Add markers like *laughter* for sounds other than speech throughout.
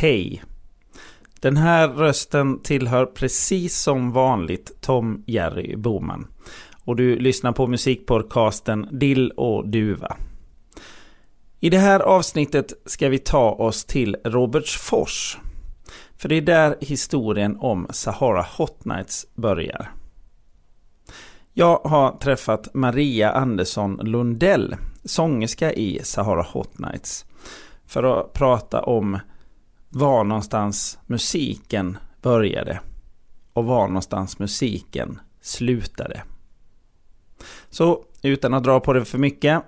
Hej! Den här rösten tillhör precis som vanligt Tom Jerry Boman. Och du lyssnar på musikpodcasten Dill och Duva. I det här avsnittet ska vi ta oss till Robertsfors. För det är där historien om Sahara Hot Nights börjar. Jag har träffat Maria Andersson Lundell, sångerska i Sahara Hot Nights. För att prata om var någonstans musiken började och var någonstans musiken slutade. Så utan att dra på det för mycket.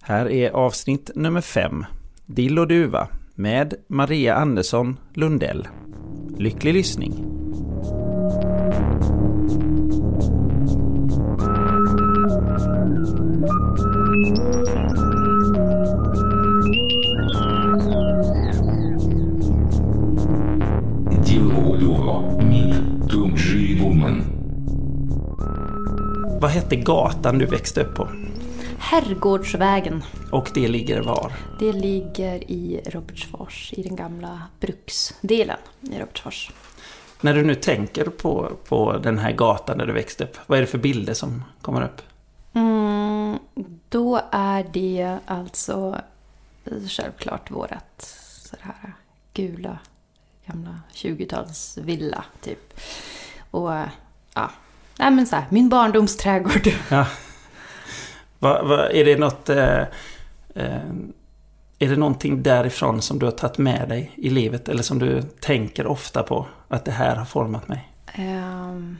Här är avsnitt nummer fem. Dill och duva med Maria Andersson Lundell. Lycklig lyssning! Vad hette gatan du växte upp på? Herrgårdsvägen. Och det ligger var? Det ligger i Robertsfors, i den gamla bruksdelen i Robertsfors. När du nu tänker på, på den här gatan där du växte upp, vad är det för bilder som kommer upp? Mm, då är det alltså självklart vårat så här gula gamla 20-talsvilla typ. Och ja, nej men så här, min barndomsträdgård. *laughs* Ja. Va, va, är det något... Eh, eh, är det någonting därifrån som du har tagit med dig i livet? Eller som du tänker ofta på? Att det här har format mig? Ehm,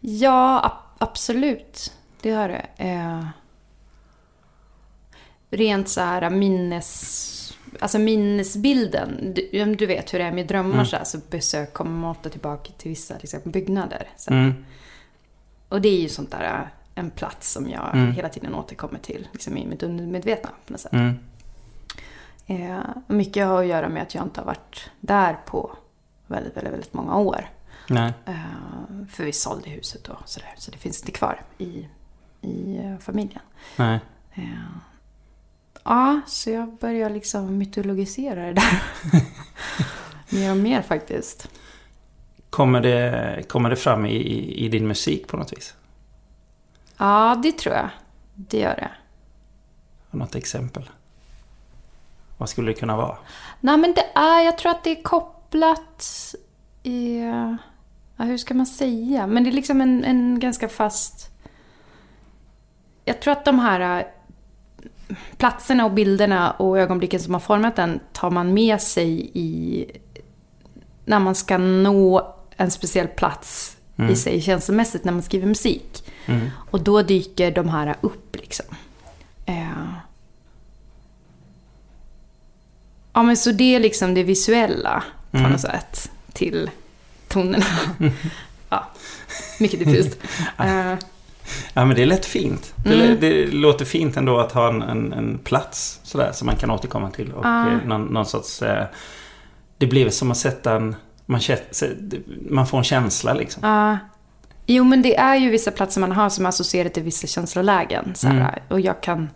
ja, ab- absolut. Det har det. Eh, rent så här minnes... Alltså minnesbilden. Du, du vet hur det är med drömmar så här, så besök kommer man ofta tillbaka till vissa liksom, byggnader. Så. Mm. Och det är ju sånt där, en plats som jag Mm. hela tiden återkommer till. Liksom i mitt undermedvetna på något sätt. Mm. Eh, mycket har att göra med att jag inte har varit där på väldigt, väldigt, väldigt många år. Nej. Eh, för vi sålde huset och sådär. Så det finns inte kvar i, i eh, familjen. Nej. Eh, ja, så jag börjar liksom mytologisera det där. *laughs* mer och mer faktiskt. Kommer det, kommer det fram i, i, i din musik på något vis? Ja, det tror jag. Det gör det. Något exempel? Vad skulle det kunna vara? Nej, men det är, jag tror att det är kopplat i... Ja, hur ska man säga? Men det är liksom en, en ganska fast... Jag tror att de här platserna och bilderna och ögonblicken som har format den tar man med sig i... När man ska nå en speciell plats i sig känslomässigt när man skriver musik. Och då dyker de här upp liksom. Eh, Ja, men så det är liksom det visuella på något sätt till tonerna. *laughs* ja, mycket diffust. *laughs* Eh, Ja men det är lätt fint. Det, Mm. det låter fint ändå att ha en, en, en plats sådär som man kan återkomma till. Och Ja. eh, någon, någon sorts... Eh, det blir som att sätta en... Man, man får en känsla liksom. ja. jo, men det är ju vissa platser man har som associerar till vissa känslolägen. Så här, Och jag kan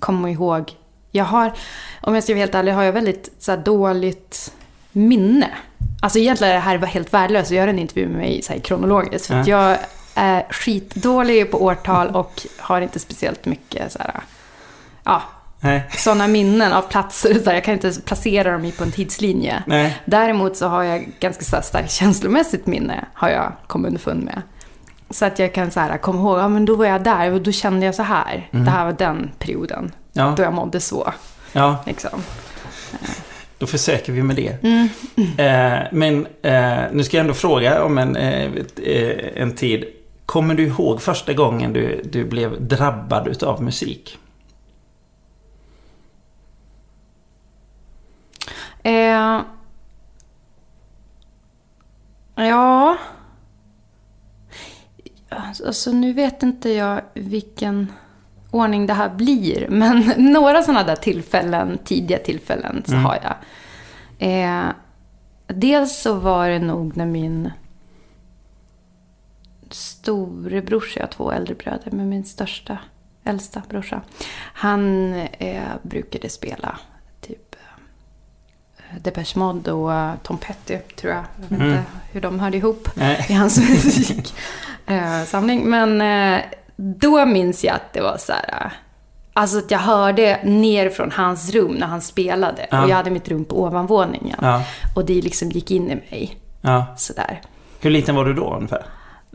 komma ihåg... Jag har, om jag ska vara helt ärlig, har jag väldigt så här, dåligt minne. Alltså egentligen är det här helt värdelöst att göra en intervju med mig så här, kronologiskt. För att Ja. jag är skitdålig på årtal och har inte speciellt mycket så här, ja, sådana minnen av platser. Så jag kan inte placera dem i på en tidslinje. Nej. Däremot så har jag ganska så starkt känslomässigt minne, har jag kommit underfund med. Så att jag kan så här, komma ihåg, ja men då var jag där och då kände jag så här. Det här var den perioden Ja. då jag mådde så. Ja, Liksom. då försöker vi med det. Mm. Eh, men eh, nu ska jag ändå fråga om en, eh, eh, en tid. Kommer du ihåg första gången du, du blev drabbad utav musik? Eh, ja... Alltså nu vet inte jag vilken ordning det här blir, men *laughs* några sådana där tillfällen, tidiga tillfällen, så mm. har jag. Eh, dels så var det nog när min storebrorsa, jag har två äldre bröder, men min största, äldsta brorsa. Han eh, brukade spela typ eh, Depeche Mode och eh, Tom Petty, tror jag. Jag vet inte hur de hörde ihop Nej. i hans *laughs* musiksamling. Men eh, då minns jag att det var så här... eh, Alltså att jag hörde ner från hans rum när han spelade. Ja. Och jag hade mitt rum på ovanvåningen. Ja. Och det liksom gick in i mig. Ja. Sådär. Hur liten var du då ungefär?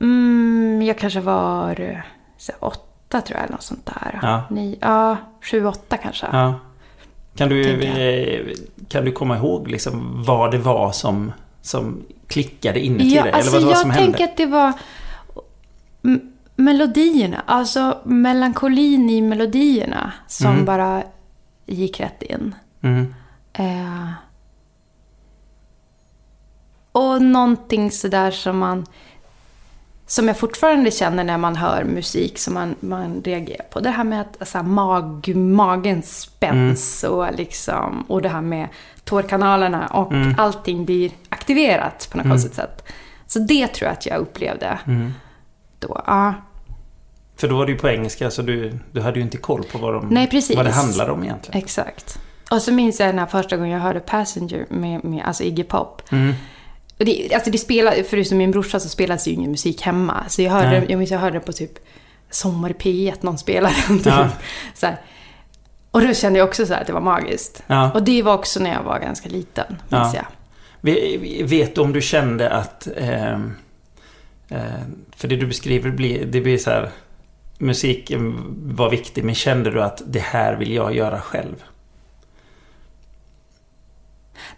Mm, jag kanske var eh, så här, åtta tror jag, eller något sånt där. Ja. Ni, ja, sju, åtta kanske. Ja. Kan du, eh, kan du komma ihåg liksom vad det var som, som klickade inuti Ja, dig? alltså Eller vad det var som jag hände? tänker att det var melodierna. Alltså melankolin i melodierna som Mm. bara gick rätt in. Mm. Eh, och någonting sådär som man... Som jag fortfarande känner när man hör musik som man, man reagerar på. Det här med att alltså, mag, magen spänns och, liksom, och det här med tårkanalerna och allting blir aktiverat på något konstigt sätt. Så det tror jag att jag upplevde då. Ja. För då var det ju på engelska så du, du hade ju inte koll på vad, de, Nej, vad det handlade om egentligen. Exakt. Och så minns jag den här första gången jag hörde Passenger med, med alltså Iggy Pop. Mm. Det, alltså det spelar, förutom min brorsa så spelas ju ingen musik hemma. Så jag hörde, Nej. jag minns jag hörde på typ Sommar i P1, någon spelade den typ. Ja. *laughs* Så här. Och då kände jag också så här att det var magiskt. Ja. Och det var också när jag var ganska liten, minns Ja. jag. Ve- Vet du om du kände att... ehm, eh, för det du beskriver blir, det blir så här... Musiken var viktig men kände du att det här vill jag göra själv?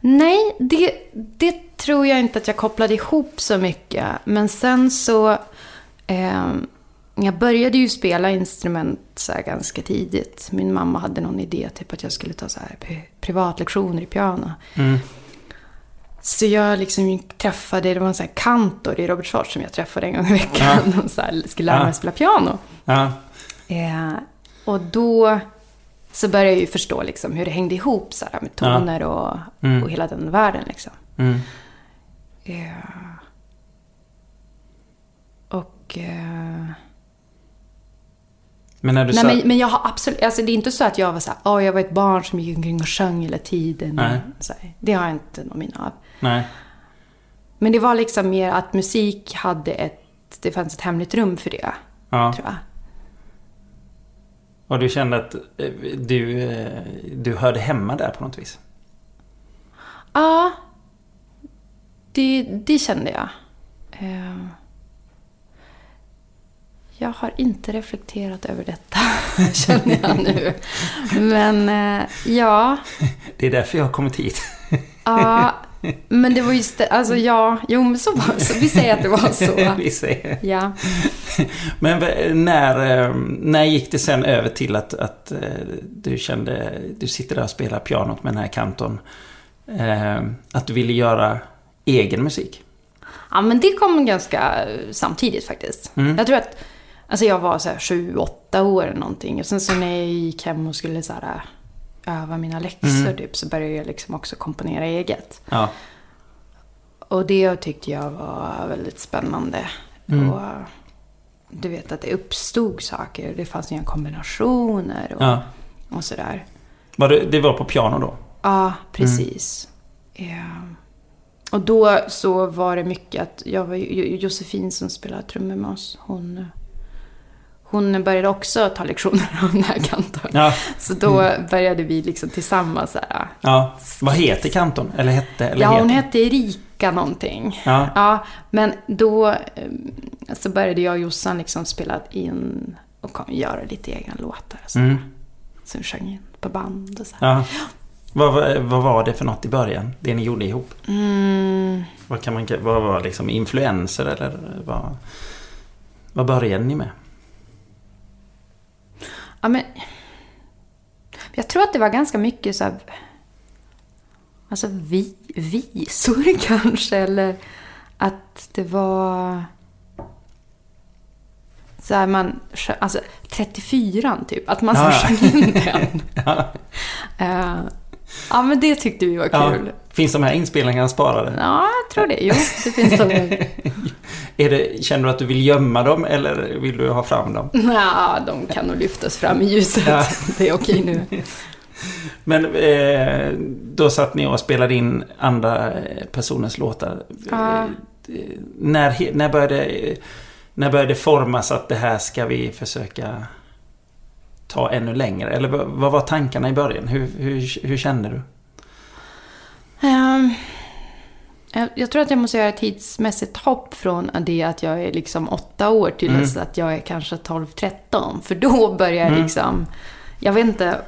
Nej, det, det tror jag inte att jag kopplade ihop så mycket. Men sen så... Eh, jag började ju spela instrument så ganska tidigt. Min mamma hade någon idé, typ att jag skulle ta så här pri- privatlektioner i piano. Mm. Så jag liksom träffade, det var en sån här kantor i Robertsfors som jag träffade en gång i veckan. Och *laughs* så här, skulle lära mig Ja. att spela piano. Ja. Eh, och då så började jag ju förstå liksom hur det hängde ihop så här, med toner och, Mm. och hela den världen. Liksom. Mm. Eh, och... Eh, Men när du nej, sa... men, men jag har absolut... Alltså det är inte så att jag var så här, "Åh, jag var ett barn som gick omkring och sjöng hela tiden. Nej. Så här, det har jag inte någon minne av. Nej. Men det var liksom mer att musik hade ett... Det fanns ett hemligt rum för det, Ja. tror jag. Och du kände att eh, du, eh, du hörde hemma där på något vis? Ja, det, det kände jag. Eh, Jag har inte reflekterat över detta, *laughs* känner jag nu. Men eh, ja, *laughs* Det är därför jag har kommit hit. ja, men det var just det, alltså ja, jo men så var så, vi säger att det var så. *laughs* Vi säger. Ja. Men v- när, eh, när gick det sen över till att, att eh, du kände, du sitter där och spelar pianot med den här kanton. eh, Att du ville göra egen musik? ja, men det kom ganska samtidigt faktiskt. Jag tror att, alltså jag var så här sju, åtta år eller någonting. Och sen så när jag gick hem och skulle så här, öva mina läxor typ, så började jag liksom också komponera eget. Ja. Och det tyckte jag var väldigt spännande. Och du vet att det uppstod saker. Det fanns nya kombinationer och, ja. och sådär. Var det, det var på piano då? Ja, precis. Ja. Och då så var det mycket att jag var Josefin som spelade trummor med oss. Hon, hon började också ta lektioner av den här kantorn. Ja. Så då började vi liksom tillsammans så här, ja. Vad heter kanton? Eller hette? Eller Ja, hon hette Erika någonting. Ja. ja men då eh, så började jag och Jossan liksom spela in och kom, göra lite egna låtar. Så. Mm. Så vi sjöng in på band och så. här. Ja. Vad, vad var det för något i början? Det ni gjorde ihop? Mm, Vad, kan man, vad var liksom influenser eller vad, vad började ni med? Ja, men, jag tror att det var ganska mycket så här, alltså vi, visor *laughs* kanske. Eller att det var... Så här man, alltså 34 typ, att man så Ja. sjöng in den. *laughs* Eh, ja, men det tyckte vi var Ja. kul. Finns de här inspelningarna sparade? Ja, jag tror det. Jo, det finns de. *laughs* Är det, känner du att du vill gömma dem eller vill du ha fram dem? *laughs* Ja, de kan nog lyftas fram i ljuset. Ja. *laughs* Det är okej nu. Men eh, då satt ni och spelade in andra personers låtar. Ja. Eh, när, när, började, när började det formas att det här ska vi försöka ta ännu längre? Eller vad var tankarna i början? Hur, hur, hur kände du? Ehm, jag, jag tror att jag måste göra ett tidsmässigt hopp från det att jag är liksom åtta år till Mm. dess att jag är kanske 12-13. För då börjar jag Mm. liksom... Jag vet inte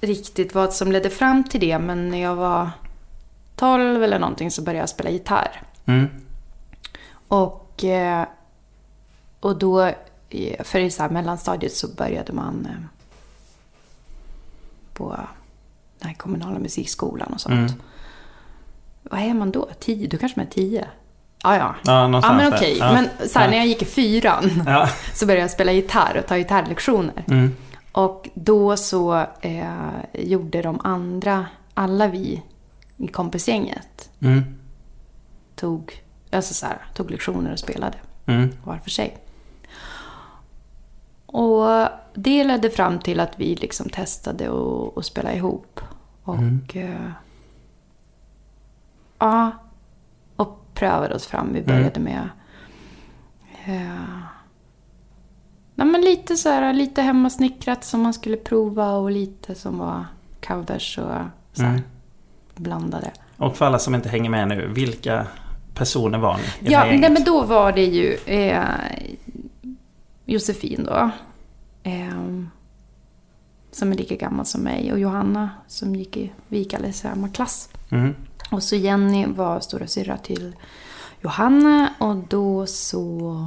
riktigt vad som ledde fram till det, men när jag var 12 eller någonting så började jag spela gitarr. Mm. Och, eh, och då, för i så här mellanstadiet så började man eh, på den här kommunala musikskolan och sånt. Mm. Vad är man då? Tio? Då kanske man är tio? Ja, ja. Ja, Ja, men okej. Ja. Men så här, Ja. när jag gick i fyran Ja. *laughs* så började jag spela gitarr och ta gitarrlektioner. Mm. Och då så eh, gjorde de andra, alla vi i kompisgänget, Mm. tog, alltså så här, tog lektioner och spelade Mm. var för sig. Och det ledde fram till att vi liksom testade att spela ihop. Och eh, ja, och prövade oss fram. Vi började med eh, nej, men lite så här, lite hemmasnickrat som man skulle prova och lite som var covers och så här, Mm. blandade. Och för alla som inte hänger med nu, vilka personer var ni? Ja, nej, men då var det ju eh, Josefin då. Eh, som är lika gammal som mig. Och Johanna som gick i, vi gick alldeles i samma klass. Mm. Och så Jenny var stora syra till Johanna. Och då så...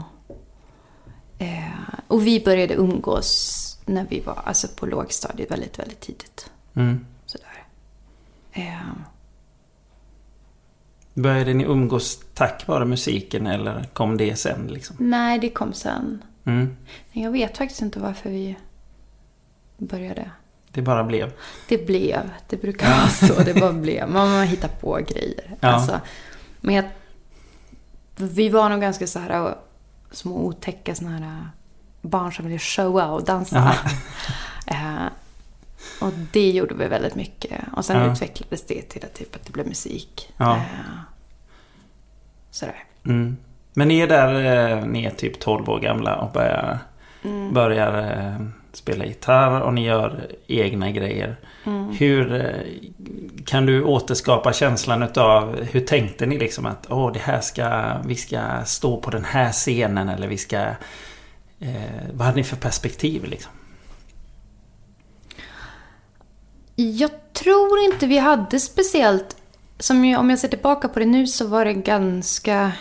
Eh, och vi började umgås när vi var alltså på lågstadiet väldigt, väldigt tidigt. Mm. Sådär. Eh, Började ni umgås tack vare musiken eller kom det sen liksom? nej, det kom sen. Mm. Jag vet faktiskt inte varför vi började. Det bara blev. Det blev. Det brukar *laughs* vara så. Det bara blev. Man, hittar på grejer. Ja. Alltså, men jag, vi var nog ganska så här små otäcka såna här äh, barn som ville showa och dansa. *laughs* Eh, och det gjorde vi väldigt mycket. Och sen Ja. utvecklades det till att, typ, att det blev musik. Ja. Eh, sådär. Mm. Men ni är där, eh, ni är typ 12 år gamla och börjar, Mm. börjar eh, spela gitarr och ni gör egna grejer. Mm. Hur eh, kan du återskapa känslan utav hur tänkte ni liksom att åh det här ska, vi ska stå på den här scenen eller vi ska eh, vad hade ni för perspektiv liksom? Jag tror inte vi hade speciellt... Som jag, om jag ser tillbaka på det nu så var det ganska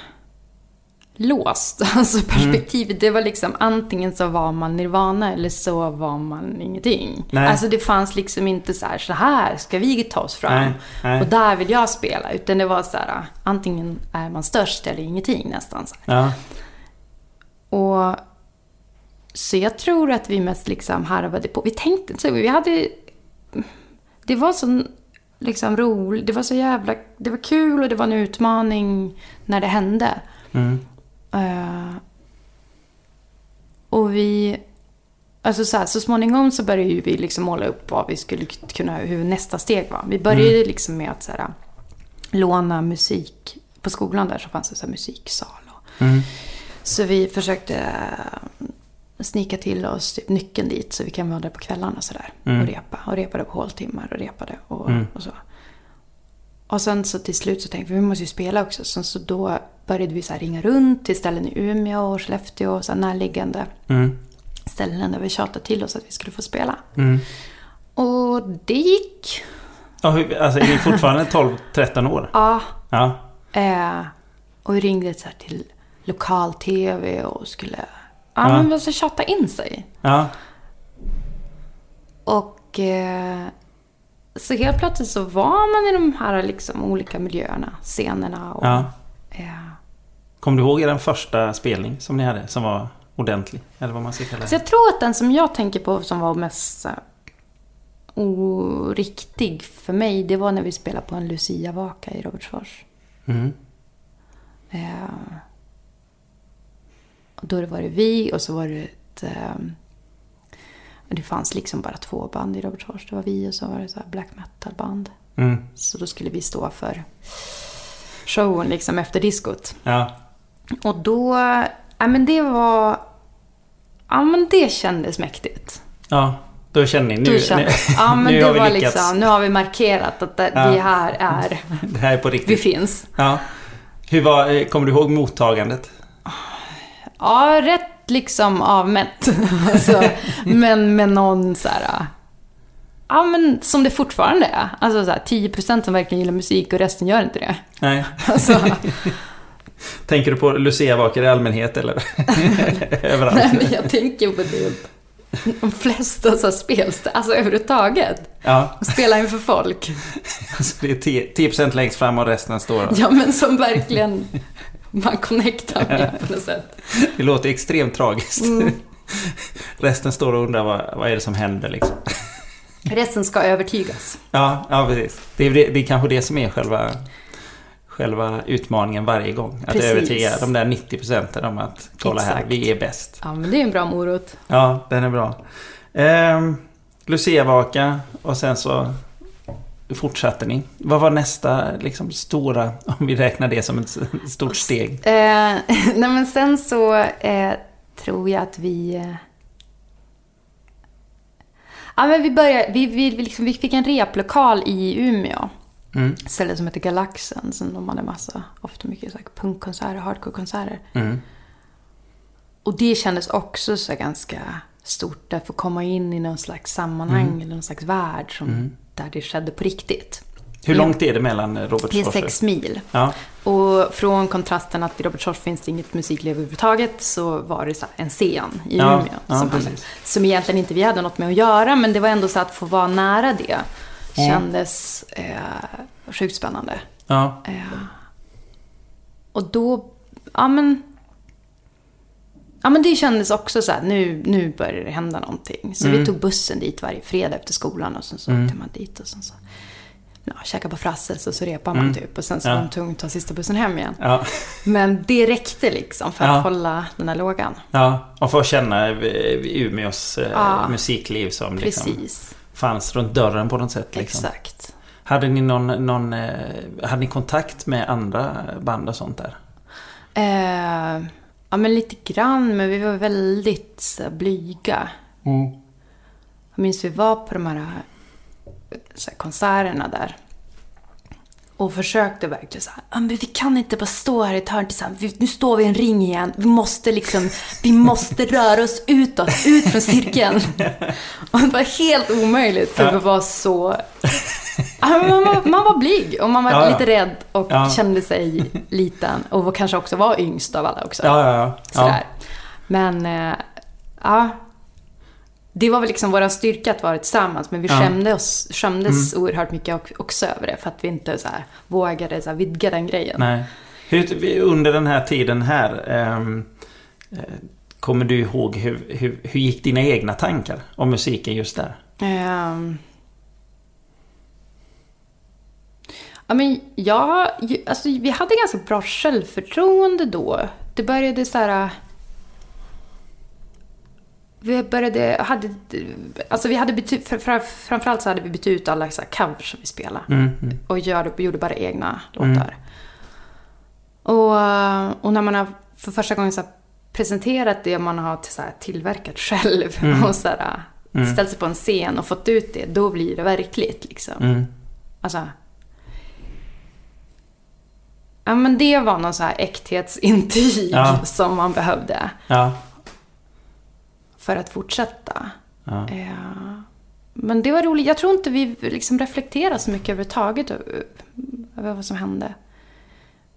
låst. *laughs* Alltså perspektivet. Det var liksom antingen så var man nirvana eller så var man ingenting. Nej. Alltså det fanns liksom inte så här, så här ska vi ta oss fram. Nej, nej. Och där vill jag spela. Utan det var så här, antingen är man störst eller ingenting nästan. Så. Ja, Och så jag tror att vi mest liksom harvade på. Vi tänkte inte så. Vi hade... Det var så liksom roligt. Det var så jävla... Det var kul och det var en utmaning när det hände. mm. Eh, och vi... Alltså så, här, så småningom så började ju vi liksom måla upp vad vi skulle kunna... Hur nästa steg var. Vi började liksom med att så här, låna musik. På skolan där så fanns det så musiksal. Och, Mm. så vi försökte eh, snika till oss typ nyckeln dit så vi kan vara där på kvällarna och sådär. Mm. Och repa. Och repade på håltimmar och repade och, Mm. och så. Och sen så till slut så tänkte vi vi måste ju spela också. Så, så då började vi så här ringa runt till ställen i Umeå och Skellefteå och så närliggande Mm. ställen där vi tjatade till oss att vi skulle få spela. Mm. Och det gick. Och hur, alltså är ni fortfarande 12-13 år? Ja. Ja. Eh, och vi ringde så till lokal-tv och skulle ja, Ja. men ska tjata in sig. Ja. Och, eh, så helt plötsligt så var man i de här liksom olika miljöerna, scenerna och... Ja. eh, Kommer du ihåg er första spelning som ni hade? Som var ordentlig? Eller vad man ska kalla Så det? Alltså, jag tror att den som jag tänker på som var mest så oriktig för mig, det var när vi spelade på en Lucia-vaka i Robertsfors. Mm. Eh, och då var det vi och så var det ett... Eh, det fanns liksom bara två band i Robertsfors. Det var vi och så var det så black metal-band. Mm. Så då skulle vi stå för showen liksom efter diskot. Ja. Och då... Ja men det var... Ja men det kändes mäktigt. ja, då känner ni nu. Kände, nu, *laughs* ja men nu det har vi var lyckats. liksom, nu har vi markerat att det, Ja. vi här är, *laughs* Det här är på vi riktigt. finns. Ja. Hur var, kommer du ihåg mottagandet? Ja, rätt liksom avmätt. *laughs* alltså, men med någon så här... Ja, men som det fortfarande är. Alltså så här, 10% som verkligen gillar musik och resten gör inte det. Nej. *laughs* Alltså, *laughs* Tänker du på Lucia-vakare i allmänhet eller? Överallt. nej, men jag tänker på typ de flesta så spelst alltså överhuvudtaget. Ja, Spela inför folk. alltså det är 10%, 10% längst fram och resten står Ja, men som verkligen man connectar med *laughs* på något sätt. Det låter extremt tragiskt. Mm. *laughs* Resten står och undrar vad, vad är det som händer liksom. *laughs* Resten ska övertygas. Ja, ja precis. Det är, det, det är kanske det som är själva, själva utmaningen varje gång. Att Precis. övertyga de där 90 procenten om att kolla här, Exakt. vi är bäst. Ja, men det är en bra morot. Ja, den är bra. Ehm, Lucia-vaka och sen så fortsatte ni. Vad var nästa liksom, stora, *laughs* om vi räknar det som ett stort steg? Eh, *laughs* nej men sen så eh, tror jag att vi... Eh, ja men vi började, vi, vi, vi, liksom, vi fick en replokal i Umeå. Mm. Ett ställe som heter Galaxen. Som de hade massa, ofta mycket så här, punkkonserter, hardcore-konserter. Mm. Och det kändes också så ganska stort. Att få komma in i någon slags sammanhang Mm. eller någon slags värld som, där det skedde på riktigt. Hur långt är det mellan Robertsfors Det är sex mil. Ja, Och från kontrasten att i Robertsfors finns det inget musikliv överhuvudtaget så var det så en scen i Ja, Umeå. ja, som, precis. som egentligen inte vi hade något med att göra men det var ändå så att få vara nära det kändes eh, sjukt spännande. ja, Eh, och då, ja men... Ja men det kändes också så här, nu, nu börjar det hända någonting. Så Mm. vi tog bussen dit varje fredag efter skolan och sen så åkte man dit och sen så... Ja, käka på Frasses och så repar man typ. Och sen så Mm. Ja. var det tungt att ta sista bussen hem igen. ja, Men det räckte liksom för att Ja. hålla den här lågan. ja. Och få känna Umeås eh, Ja. musikliv som liksom Precis. fanns runt dörren på något sätt. Liksom. Exakt. Hade ni någon, någon eh, hade ni kontakt med andra band och sånt där? Eh, ja men lite grann, men vi var väldigt så blyga. Jag minns vi var på de här, så här konserterna där. Och försökte verkligen så här, "Ja, men vi kan inte bara stå här i ett hörn tillsammans. Nu står vi i en ring igen. Vi måste liksom, vi måste röra oss utåt, ut från cirkeln. *laughs* Och det var helt omöjligt för vi var så... Man var, man var blyg och man var Ja, lite rädd och Ja. kände sig liten. Och kanske också var yngst av alla också. Ja, ja. Sådär. Men, eh, ja. Det var väl liksom vår styrka att vara tillsammans, men vi Ja. Mm. skämde oss, skämdes oerhört mycket och- också över det. För att vi inte så här, vågade så här, vidga den grejen. Nej. Hur, under den här tiden här ehm, eh, Kommer du ihåg hur, hur, hur gick dina egna tankar om musiken just där? Ehm. Ja, men jag, alltså, vi hade ganska bra självförtroende då. Det började så här... Vi började, hade, alltså vi hade bytt, framförallt så hade vi bytt ut alla så covers som vi spelade. Mm, mm. Och gör, gjorde bara egna låtar. Och, och när man har för första gången så presenterat det man har så här tillverkat själv och så här, ställt sig på en scen och fått ut det, då blir det verkligt liksom. Mm. Alltså. Ja men det var någon så här äkthetsintyg Ja. *laughs* som man behövde Ja. för att fortsätta. Ja. Eh, Men det var roligt. Jag tror inte vi liksom reflekterade så mycket överhuvudtaget över vad som hände.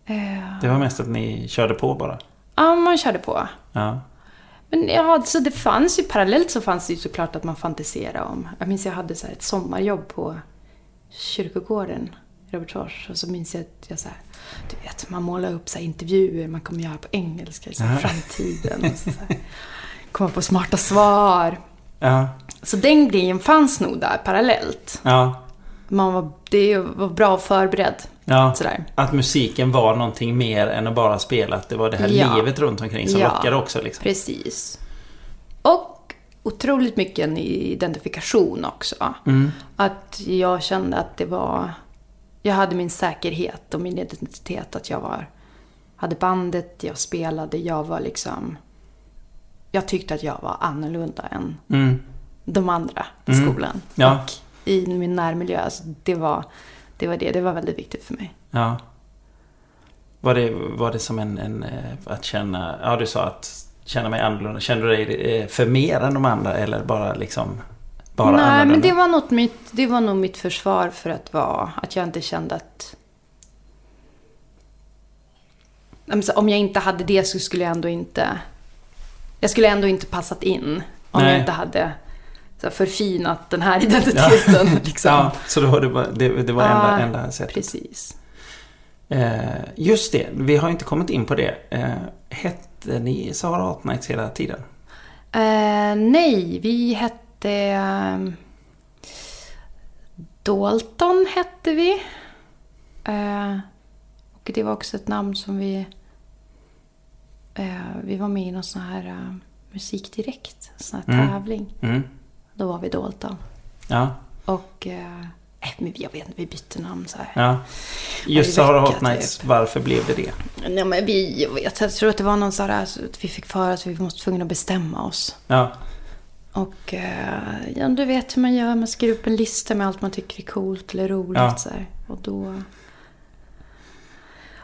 Eh, Det var mest att ni körde på bara. Ja, man körde på. Ja. Men ja, så det fanns ju parallellt så fanns det ju såklart att man fantiserade om. Jag minns jag hade så ett sommarjobb på kyrkogården i Robertsfors. Och så minns jag att jag så här, du vet, man målar upp så intervjuer man kommer göra på engelska i här, framtiden. Och så, så här, komma på smarta svar. Ja. Så den grejen fanns nog där parallellt. Ja. Man var, det var bra förberedd. Ja, Sådär. att musiken var någonting mer än att bara spela. Att det var det här Ja. livet runt omkring som Ja. lockade också. Liksom. Precis. Och otroligt mycket en identifikation också. Att jag kände att det var... Jag hade min säkerhet och min identitet. Att jag var... Hade bandet, jag spelade, jag var liksom... Jag tyckte att jag var annorlunda än Mm. de andra i skolan. Ja. Och i min närmiljö. Alltså det, var, det var det. Det var väldigt viktigt för mig. Ja. Var det, var det som en, en... eh, Att känna... Ja, du sa att känna mig annorlunda. Kände du dig eh, för mer än de andra eller bara liksom... Bara Nej, annorlunda? men det var, något mitt, det var nog mitt försvar för att vara... Att jag inte kände att... Om jag inte hade det så skulle jag ändå inte... Jag skulle ändå inte passat in. Om Nej. jag inte hade så förfinat den här *laughs* identiteten. *laughs* liksom. Ja, så då var det, bara, det, det var enda, Ja, enda sättet. Precis. Eh, just det, vi har inte kommit in på det. Eh, hette ni Sahara Nights hela tiden? Eh, nej, vi hette... eh, Dalton hette vi. Eh, och det var också ett namn som vi... Eh, vi var med i någon sån här musikdirekt, sån här Mm. tävling. Mm. Då var vi Dalton. Ja, Och... Men jag vet inte, vi bytte namn så här. ja. Just Sahara Hot Nights, typ. varför blev det det? Nej, men vi, jag, tror att det var någon sån här, så att vi fick för att vi måste tvungna att bestämma oss. Ja, Och eh, ja, du vet hur man gör. Man skriver upp en lista med allt man tycker är coolt eller roligt. Ja. Så här. Och då...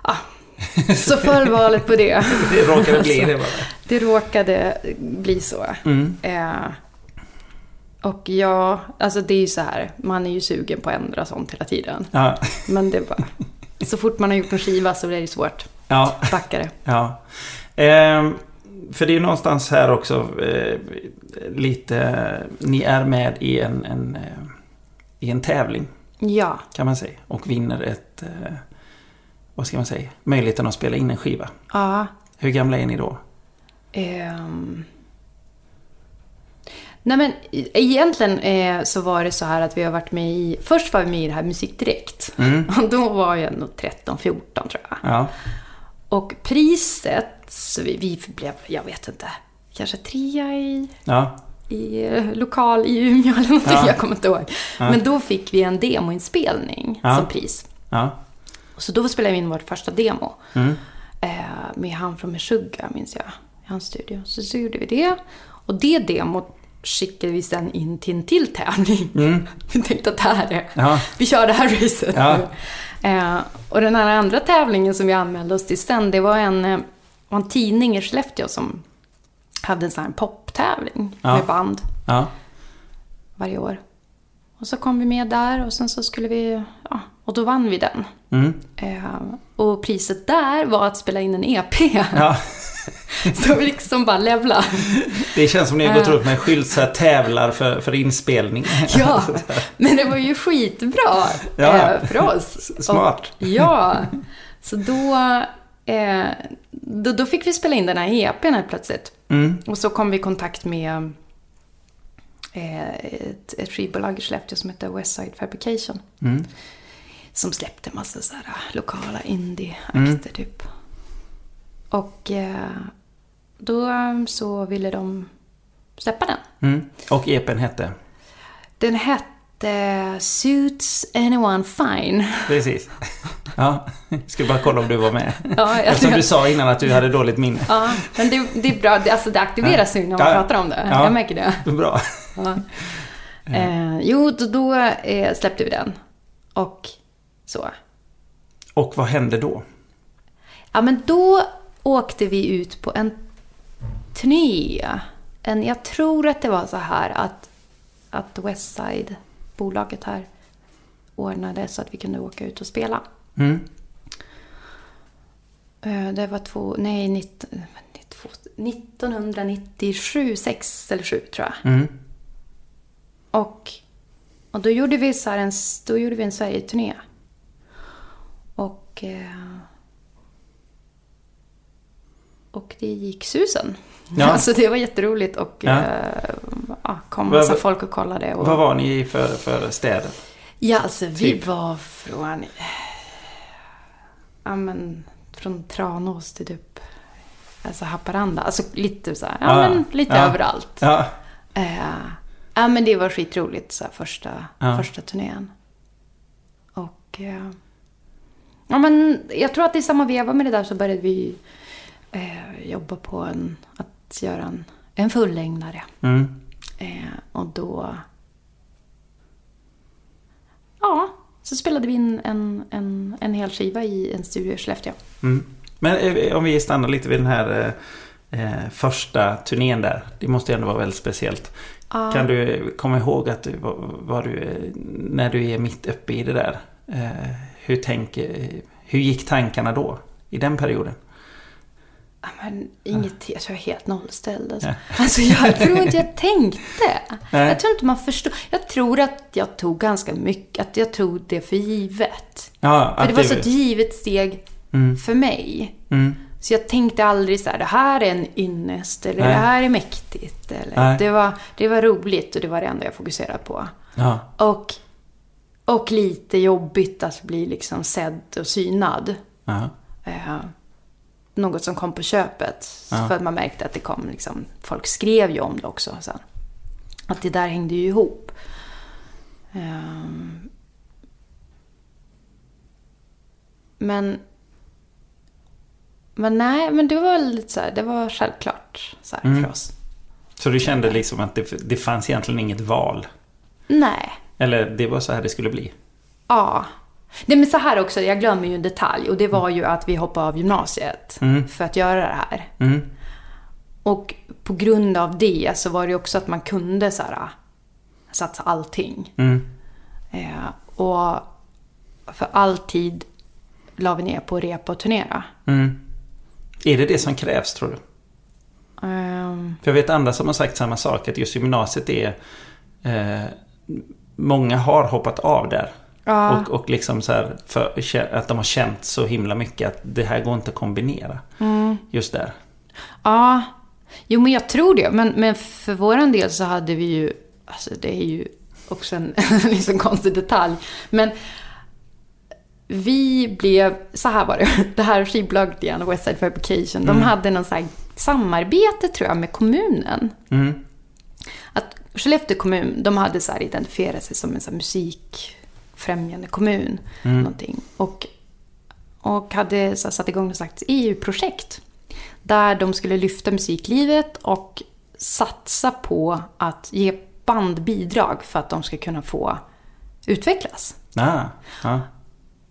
Ja, så föll valet på det. *laughs* det råkade bli det bara. Det råkade bli så. Mm. Eh, och ja, alltså det är ju så här. Man är ju sugen på att ändra sånt hela tiden. Ja, Men det var... Så fort man har gjort en skiva så är det svårt. ja, Backa det. ja. Ehm, för det är ju någonstans här också eh, lite... Ni är med i en, en, eh, i en tävling, Ja. kan man säga. Och vinner ett... Eh, vad ska man säga? Möjligheten att spela in en skiva. Ja. Hur gamla är ni då? Ehm. Nej men e- egentligen eh, så var det så här att vi har varit med i... Först var vi med i det här Musikdirekt. *laughs* Och då var jag nog 13-14 tror jag. Ja. Och priset, så vi, vi blev, jag vet inte, kanske trea i, Ja. i eh, lokal i Umeå eller någonting. Ja. Jag kommer inte ihåg. Men då fick vi en demoinspelning Ja. som pris. Ja. Så då spelade vi in vårt första demo. Mm. Eh, med han från Meshuggah, minns jag. I hans studio. Så, så gjorde vi det. Och det demot skickade vi sen in till en till tävling. *laughs* Vi tänkte att det här är... Mm. Ja. Vi kör det här racet Ja. Eh, och den här andra tävlingen som vi anmälde oss till sen, det var en, var en tidning i Skellefteå som hade en sån här poptävling Ja. med band Ja. varje år. Och så kom vi med där och sen så skulle vi, ja, och då vann vi den. Mm. Eh, och priset där var att spela in en EP. ja. *laughs* så vi liksom bara levla. Det känns som ni har gått runt med en skylt så här tävlar för, för inspelning. *laughs* Ja, men det var ju skitbra Ja. eh, för oss. Smart. Och, ja, så då, eh, då, då fick vi spela in den här EPn helt plötsligt. Mm. Och så kom vi i kontakt med eh, ett, ett skivbolag i Skellefteå som heter Westside Fabrication. Mm. Som släppte massa så här lokala indie-akter Mm. typ. Och eh, då så ville de släppa den. Mm. Och EPn hette? Den hette Suits Anyone Fine. Precis. *laughs* Ja, ska bara kolla om du var med. Ja, jag Eftersom tror- du sa innan att du hade dåligt minne. Ja, men det, det är bra. Alltså det aktiveras ju när man Ja, ja. pratar om det. Ja. Jag märker det. *laughs* Bra. Ja. *laughs* Eh, jo, då, då eh, släppte vi den. Och så. Och vad hände då? Ja, men då åkte vi ut på en turné. En, jag tror att det var så här att, att Westside, bolaget här, ordnade så att vi kunde åka ut och spela. Mm. Eh, Det var två, nej, nitt, två, 1997, sex eller sju tror jag. Mm. Och och då gjorde vi, så här en, då gjorde vi en Sverige-turné. Och... Eh, och det gick susen. Ja. *laughs* Alltså det var jätteroligt och Ja. eh, kom massa folk och kollade. Och, Vad var ni i för, för städer? Ja, alltså vi Typ? var från... Ja, men från Tranås till typ... Alltså Haparanda. Alltså lite så här, ja, Ja, men lite ja. överallt. Ja, Eh, ja, men det var skitroligt så här, första, första turnén. Och... Eh, ja, men jag tror att i samma veva med det där så började vi eh, jobba på en, att göra en, en fullängdare. mm. Eh, och då... Ja, så spelade vi in en, en, en hel skiva i en studio i Skellefteå. Mm. Men eh, om vi stannar lite vid den här eh, eh, första turnén där. Det måste ju ändå vara väldigt speciellt. Ja. Kan du komma ihåg att du var, du, eh, när du är mitt uppe i det där. Eh, hur, tänker, hur gick tankarna då? I den perioden? Men inget, jag tror jag är helt nollställd. Alltså. *laughs* Alltså jag tror inte jag tänkte. Nej. Jag tror inte man förstod. Jag tror att jag tog ganska mycket, att jag tog det för givet. Ja, För det var så ett givet steg Mm. för mig. Mm. Så jag tänkte aldrig så här, det här är en ynnest eller Nej. det här är mäktigt. Eller, Nej. det, var, det var roligt och det var det enda jag fokuserade på. Ja. Och, och lite jobbigt att bli liksom sedd och synad. Ja. Eh, något som kom på köpet. Ja. För att man märkte att det kom liksom, folk skrev ju om det också sen. Att det där hängde ju ihop. Ehm. men, men nej, men det var lite så här, det var självklart så här Mm. för oss. Så du kände liksom att det, det fanns egentligen inget val? Nej. Eller det var så här det skulle bli? Ja. Nej men så här också, jag glömmer ju en detalj. Och det var ju att vi hoppade av gymnasiet Mm. för att göra det här. Mm. Och på grund av det så var det också att man kunde så här, satsa allting. Mm. Eh, och för alltid la vi ner på att repa och turnera. Mm. Är det det som krävs tror du? Ehm, För jag vet andra som har sagt samma sak, att just gymnasiet är... Eh, många har hoppat av där. Ja. Och, och liksom så här, för, att de har känt så himla mycket att det här går inte att kombinera. Mm. Just där. Ja, jo men jag tror det. Men, men för våran del så hade vi ju, alltså det är ju också en *laughs* liksom konstig detalj. Men vi blev, så här var det, *laughs* det här skivbolaget igen, Westside Fabrication, de hade någon så här samarbete tror jag med kommunen. Mm. Att Skellefteå kommun, de hade så identifierat sig som en så här musikfrämjande kommun. Någonting. Och, och hade så satt igång något slags EU-projekt. Där de skulle lyfta musiklivet och satsa på att ge band bidrag för att de ska kunna få utvecklas. Ah, ja.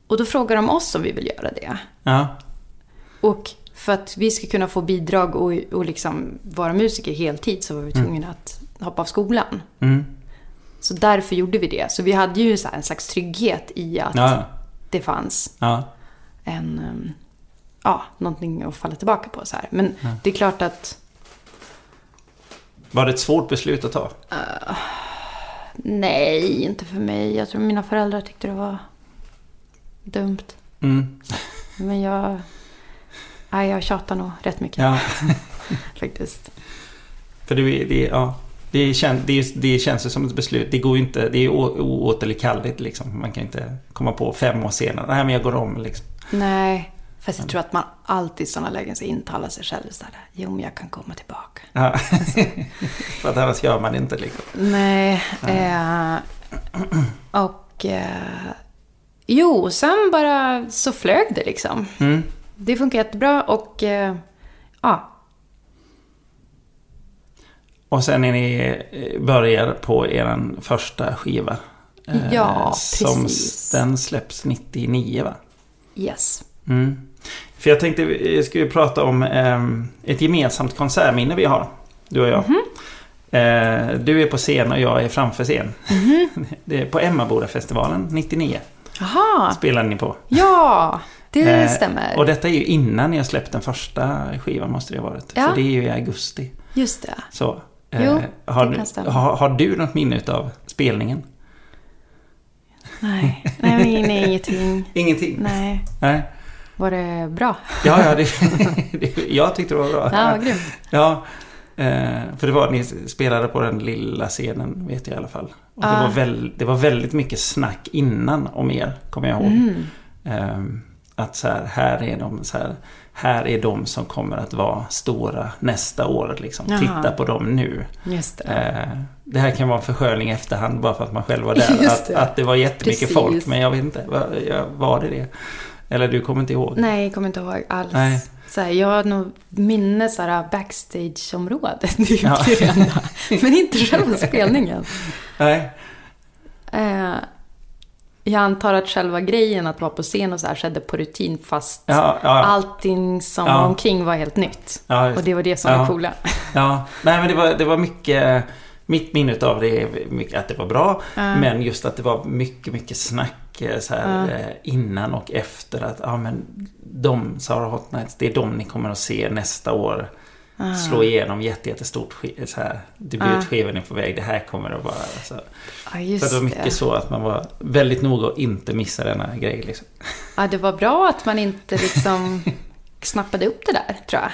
Och då frågar de oss om vi vill göra det. Ja. Och för att vi ska kunna få bidrag och, och liksom vara musiker heltid så var vi tvungna att hoppa av skolan. Mm. Så därför gjorde vi det. Så vi hade ju en slags trygghet i att Ja. det fanns Ja. en, um, ja, någonting att falla tillbaka på. Så här. Men det är klart att Var det ett svårt beslut att ta? nej, inte för mig. Jag tror mina föräldrar tyckte det var dumt. Mm. Men jag, nej, jag tjatar nog rätt mycket Ja. *laughs* faktiskt. För det, det, ja, det, kän, det, det känns ju som ett beslut. Det går ju inte. Det är oåterkalleligt liksom. Man kan inte komma på fem år senare. Nej, men jag går om liksom. Nej, fast jag tror att man alltid i sådana lägen så intalar sig själv så här, jo men jag kan komma tillbaka. Ja. *laughs* För att annars gör man inte liksom. Nej, eh, och eh, jo, sen bara så flög det liksom. Mm. Det funkar jättebra och eh, ja, Och sen är ni börjar på er första skiva. Eh, Ja, Som precis. den släpps 99 va? yes. Mm. För jag tänkte vi skulle prata om ehm, ett gemensamt konsertminne vi har. Du och jag. Mhm. Eh, du är på scen och jag är framför scen. *laughs* det är på Emmabodafestivalen 99 Jaha, spelade ni på. ja, det Eh, stämmer. Och detta är ju innan ni har släppt den första skivan måste det ha varit. Ja. För det är ju i augusti. Just det. Så. Jo, har, det du- kan stämma. har, har du något minne av spelningen? Nej, nej, nej, nej ingenting. Ingenting? Nej. Nej. Var det bra? Ja, ja, det, *laughs* det, jag tyckte det var bra. Ja, vad grymt. Ja, eh, för det var, ni spelade på den lilla scenen, vet jag i alla fall. Och det, Ah. var väl, det var väldigt mycket snack innan om er, kommer jag ihåg. Mm. Eh, att så här, här är de så här, här är de som kommer att vara stora nästa år. Liksom. Jaha. Titta på dem nu. Just det. Eh, det här kan vara en försköning efterhand bara för att man själv var där. *laughs* Just Att, det. att det var jättemycket Precis. folk, men jag vet inte. Var, det det? Eller du kommer inte ihåg? Nej, jag kommer inte ihåg alls. Nej. Så här, jag har nog minne så här, backstage-området. *laughs* Det är Ja. ja. det enda. Men inte själva spelningen. *laughs* Nej. Eh, jag antar att själva grejen att vara på scen och så här skedde på rutin fast Ja, ja. allting som Ja. var omkring var helt nytt. Ja, och det var det som Ja. var coola. *laughs* Ja, nej men det var, det var mycket... Mitt minne av det är att det var bra. Ja. Men just att det var mycket, mycket snack eh, så här, Ja. eh, innan och efter. Att ja, men de, Sarah Hot Nights, det är de ni kommer att se nästa år. Ah. Slå igenom jätte, jättestort. Så här, debutskivan är på väg. Det här kommer att vara... Så, Ja, så det var mycket det. så att man var väldigt noga att inte missa denna grej. Liksom. *laughs* Ja, det var bra att man inte liksom *laughs* snappade upp det där, tror jag.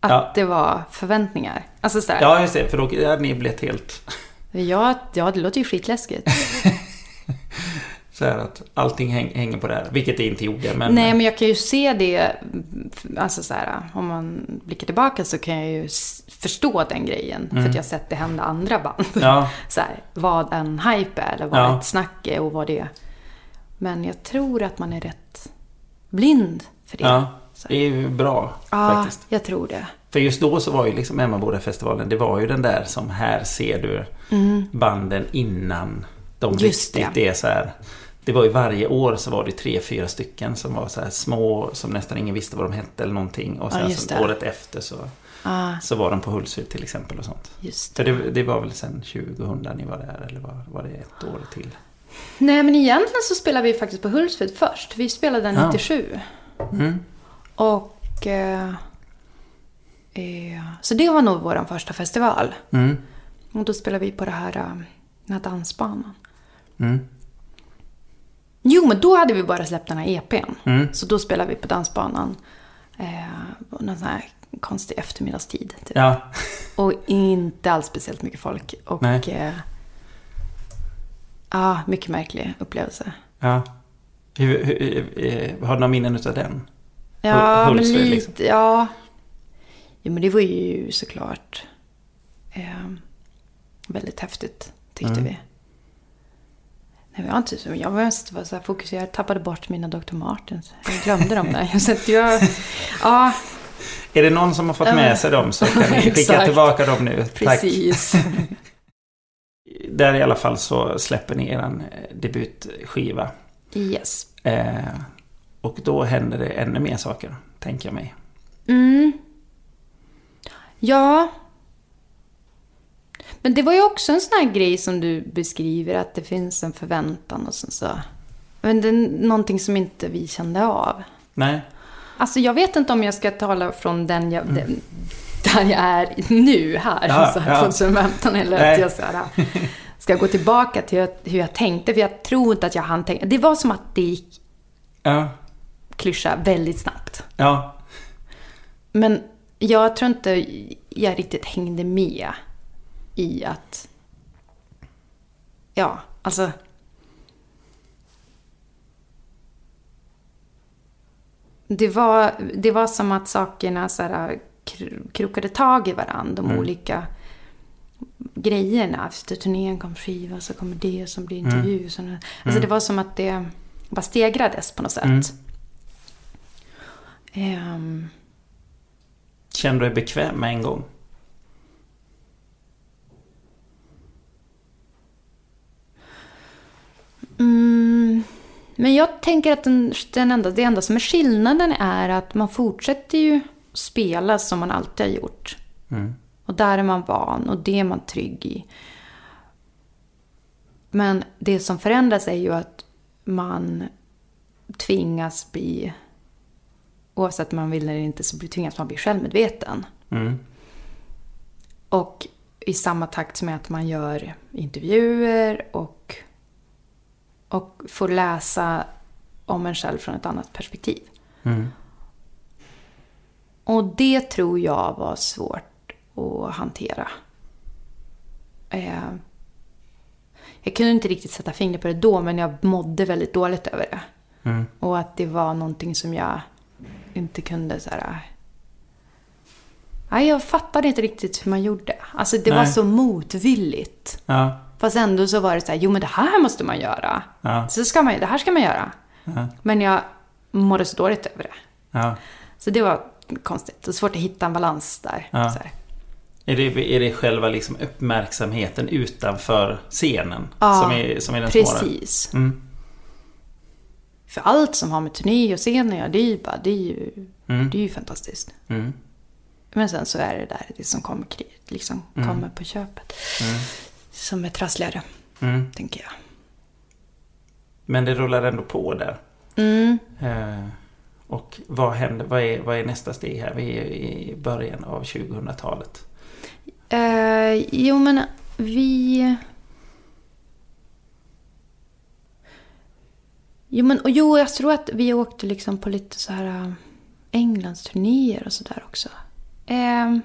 Att Ja. det var förväntningar. Alltså så här, Ja, just det. För då hade ni blivit helt... ja, ja, det låter ju skitläskigt. *laughs* Så här att allting häng, hänger på det här. Vilket det inte gjorde. Men, Nej, men jag kan ju se det, alltså så här, om man blickar tillbaka så kan jag ju förstå den grejen. För att jag har sett det hända andra band. Ja, *laughs* Så här, vad en hype är, eller vad Ja. ett snack är och vad det är. Men jag tror att man är rätt blind för det. ja. Det är ju bra Ja, faktiskt. jag tror det. För just då så var ju liksom Emmaboda-festivalen, det var ju den där som här ser du banden innan de Mm. Just riktigt det. är så här. Det var ju varje år så var det tre, fyra stycken som var så små, som nästan ingen visste vad de hette eller någonting. Och Ja, sen det. året efter så, Ja, så var de på Hultsfred till exempel och sånt. just För det. det, det var väl sen 2000 ni var där eller var, var det ett år till? Nej, men egentligen så spelade vi faktiskt på Hultsfred först. Vi spelade den Ja. 97. Mm. Och... Eh, eh, så det var nog vår första festival. Mm. Och då spelade vi på det här, eh, den här dansbanan. Mm. Jo, men då hade vi bara släppt den här EPn. Mm. Så då spelade vi på dansbanan. Eh, någon sån här konstig eftermiddagstid. Typ. Ja, *laughs* Och inte alls speciellt mycket folk. Och... Nej. Eh, ja, mycket märklig upplevelse. ja. Hur, hur, eh, har du några minnen utav den? Ja, Hul- men lite, liksom. ja. Jo, men det var ju såklart eh, väldigt häftigt, tyckte Mm. vi. Jag, var inte, så- jag mest var så här fokuserad, jag tappade bort mina Dr. Martens. Jag glömde dem där. Så att jag, ja, Är det någon som har fått med sig dem så kan ni *laughs* skicka tillbaka dem nu. Tack. precis. Där i alla fall så släpper ni er debutskiva. Yes. Eh, och då händer det ännu mer saker, tänker jag mig. Mm. Ja. Men det var ju också en sån här grej som du beskriver, att det finns en förväntan och sen så... Men det är någonting som inte vi kände av. Nej? Alltså jag vet inte om jag ska tala från den jag, den, där jag är nu här, Mm. Ja, så här ja. 2015, eller Nej. att jag så här, *laughs* ska gå tillbaka till hur jag tänkte, för jag tror inte att jag hann tänka. Det var som att det gick Ja. klyscha väldigt snabbt. Ja. Men jag tror inte jag riktigt hängde med i att... Ja, alltså... Det var, det var som att sakerna så här, kr- krokade tag i varandra, de olika grejerna. Efter turnén kom skiva, så kommer det som blir intervju. Så, alltså det var som att det bara stegrades på något sätt. Mm. Ehm, Kände du dig bekväm med en gång? Mm, men jag tänker att den, den enda, det enda som är skillnaden är att man fortsätter ju spela som man alltid har gjort. Mm. Och där är man van och det är man trygg i. Men det som förändras är ju att man tvingas bli, oavsett om man vill eller inte, så tvingas man bli självmedveten. Mm. Och i samma takt med att man gör intervjuer och Och få läsa om en själv från ett annat perspektiv. Och det tror jag var svårt att hantera. Eh, jag kunde inte riktigt sätta fingret på det då, men jag mådde väldigt dåligt över det. Och att det var någonting som jag inte kunde så här... Nej, jag fattade inte riktigt hur man gjorde. Alltså det var Nej. så motvilligt. Ja. Fast ändå så var det så här, jo men det här måste man göra. Ja. Så ska man, det här ska man göra. Men jag mådde så dåligt över det. Ja. Så det var konstigt. Och svårt att hitta en balans där. Ja. Är det, är det själva liksom uppmärksamheten utanför scenen Ja, som, är, som är den svåra? Precis. Mm. För allt som har med turné och scen att göra, det är ju bara, det är ju, det är ju fantastiskt. Mm. Men sen så är det där det som kommer, liksom, kommer på köpet. Som är trassligare, Mm. tänker jag. Men det rullar ändå på där. Mm. Eh, och vad händer? Vad är, vad är nästa steg här? Vi är i början av 2000-talet. Eh, jo, men vi... Jo, men och jo, jag tror att vi åkte liksom på lite så här äh, Englands turnéer och sådär också. Ehm.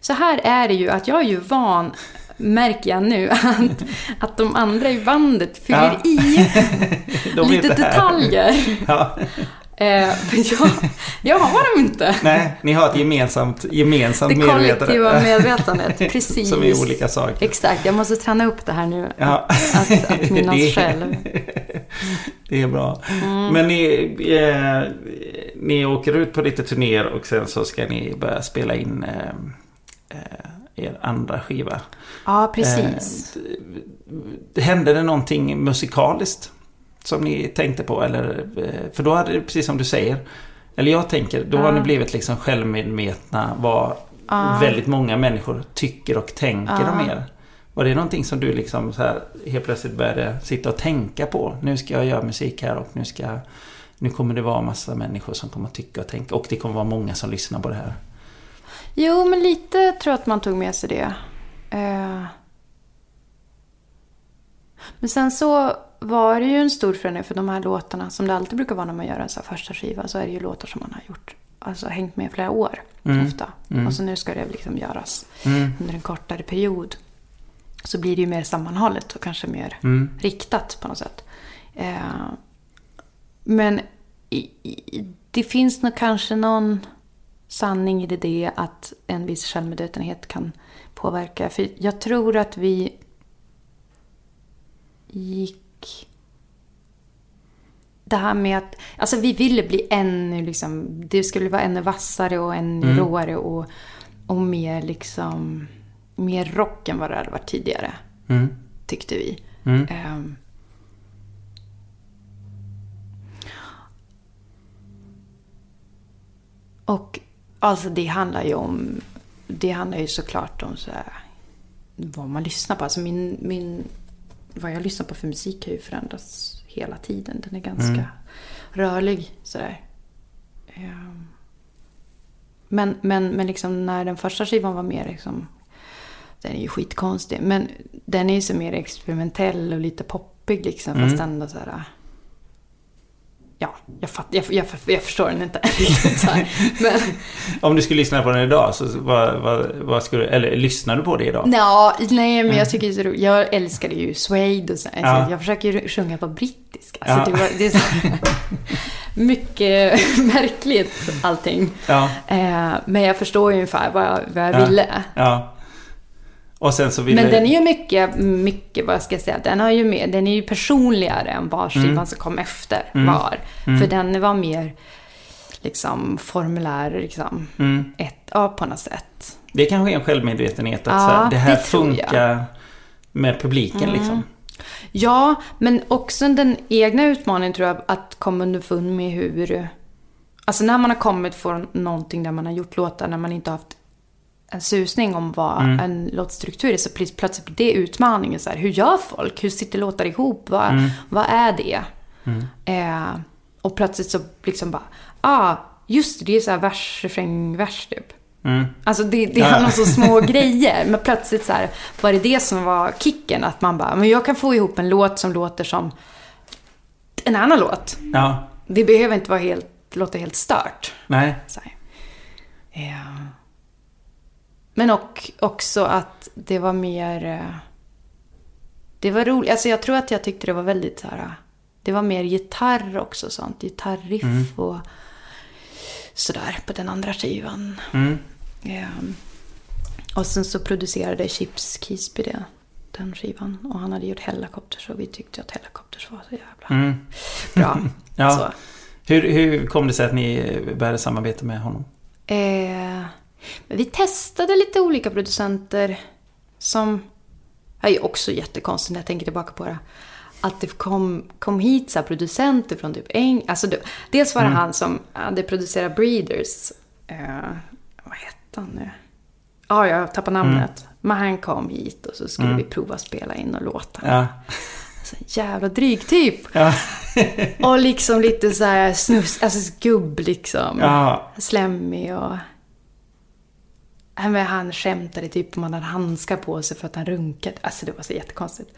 Så här är det ju att jag är ju van, märker jag nu, *laughs* att, att de andra i bandet fyller Ja. i *laughs* De lite detaljer. Ja. *laughs* Eh, jag, jag har dem inte. Nej, ni har ett gemensamt, gemensamt Det medvetande. kollektiva medvetandet, precis. Som är olika saker. Exakt, jag måste träna upp det här nu. Ja. Att, att minnas Det- själv. Det är bra. Mm. Men ni, eh, ni åker ut på lite turnéer och sen så ska ni börja spela in eh, er andra skiva. Ja, precis. Eh, hände det någonting musikaliskt som ni tänkte på? Eller, eh, för då hade det, precis som du säger, eller jag tänker, då har ni blivit liksom självmedvetna vad väldigt många människor tycker och tänker om er. Var det någonting som du liksom så här helt plötsligt började sitta och tänka på? Nu ska jag göra musik här och nu ska nu kommer det vara massa människor som kommer att tycka och tänka och det kommer vara många som lyssnar på det här. Jo, men lite tror jag att man tog med sig det. Eh. Men sen så var det ju en stor förändring för de här låtarna, som det alltid brukar vara när man gör en så här första skiva, så är det ju låtar som man har gjort, alltså hängt med i flera år ofta. Och så nu ska det liksom göras under en kortare period. Så blir det ju mer sammanhållet och kanske mer riktat på något sätt. Eh, men i, i, det finns nog kanske någon sanning i det, att en viss självmedvetenhet kan påverka. För jag tror att vi gick... Det här med att... Alltså vi ville bli ännu liksom... Det skulle vara ännu vassare och ännu råare och, och mer liksom... Mer rock än vad det hade varit tidigare. Tyckte vi. Ehm, Och alltså det handlar ju om, det handlar ju såklart om så här, vad man lyssnar på. Alltså min, min, vad jag lyssnar på för musik har ju förändrats hela tiden. Den är ganska rörlig sådär. Ehm. Men, men, men liksom när den första skivan var mer liksom, den är ju skitkonstig. Men den är ju så mer experimentell och lite poppig liksom. Fast ändå så här. Ja, jag, fatt, jag, jag, jag förstår den inte *laughs* riktigt. Men Om du skulle lyssna på den idag, så vad, vad, vad skulle eller lyssnar du på det idag? Ja, nej men jag tycker det är. Jag älskade ju Suede och så. Ja. Så jag försöker ju sjunga på brittiska. Ja. Så det, var, det är så *laughs* mycket *laughs* märkligt allting. Ja. Eh, men jag förstår ju ungefär vad jag, vad jag Ja. ville. Ja. Och sen så ville... Men den är ju mycket, mycket, vad ska jag säga, den, har ju med, den är ju personligare än vad skivan Mm. som kom efter var. För den var mer liksom formulär, liksom. Mm. Ett, ja, på något sätt. Det kanske är en självmedvetenhet att Ja, så här, det här det. Mm. funkar med publiken liksom. Ja, men också den egna utmaningen tror jag, att komma underfund med hur... Alltså när man har kommit från någonting där man har gjort låtar, när man inte har haft en susning om vad Mm. en låtstruktur är, så plötsligt blir det utmaningen. Så här, hur gör folk? Hur sitter låtar ihop? Vad, Mm. vad är det? Eh, och plötsligt så liksom bara, ah, just det, det är så här vers, refräng, vers typ. Alltså det, det handlar om så små *laughs* grejer. Men plötsligt så här, var det det som var kicken? Att man bara, men jag kan få ihop en låt som låter som en annan låt. Ja. Det behöver inte vara helt, låta helt stört. Nej. Så här. Ja. Men och, också att det var mer... eh, Det var roligt. Alltså jag tror att jag tyckte det var väldigt så här... Det var mer gitarr också sånt. Gitarriff och sådär på den andra skivan. Ja. Och sen så producerade Chips Kisby det, den skivan. Och han hade gjort Hellacopters och vi tyckte att Hellacopters var så jävla bra. *laughs* Ja. Hur, hur kom det sig att ni började samarbeta med honom? Eh, men vi testade lite olika producenter som... Det är ju också jättekonstigt när jag tänker tillbaka på det. Att det kom, kom hit så producenter från typ Eng... Alltså det, dels var det han som hade producerat Breeders. Eh, vad hette han nu? Ja, jag tappar namnet. Men han kom hit och så skulle vi prova spela in och låta. Ja. Så jävla dryg typ. Ja. Och liksom lite så här snus, alltså gubb liksom. Ja. Slemmig och... Han skämtade typ om han hade handskar på sig för att han runkade. Alltså det var så jättekonstigt.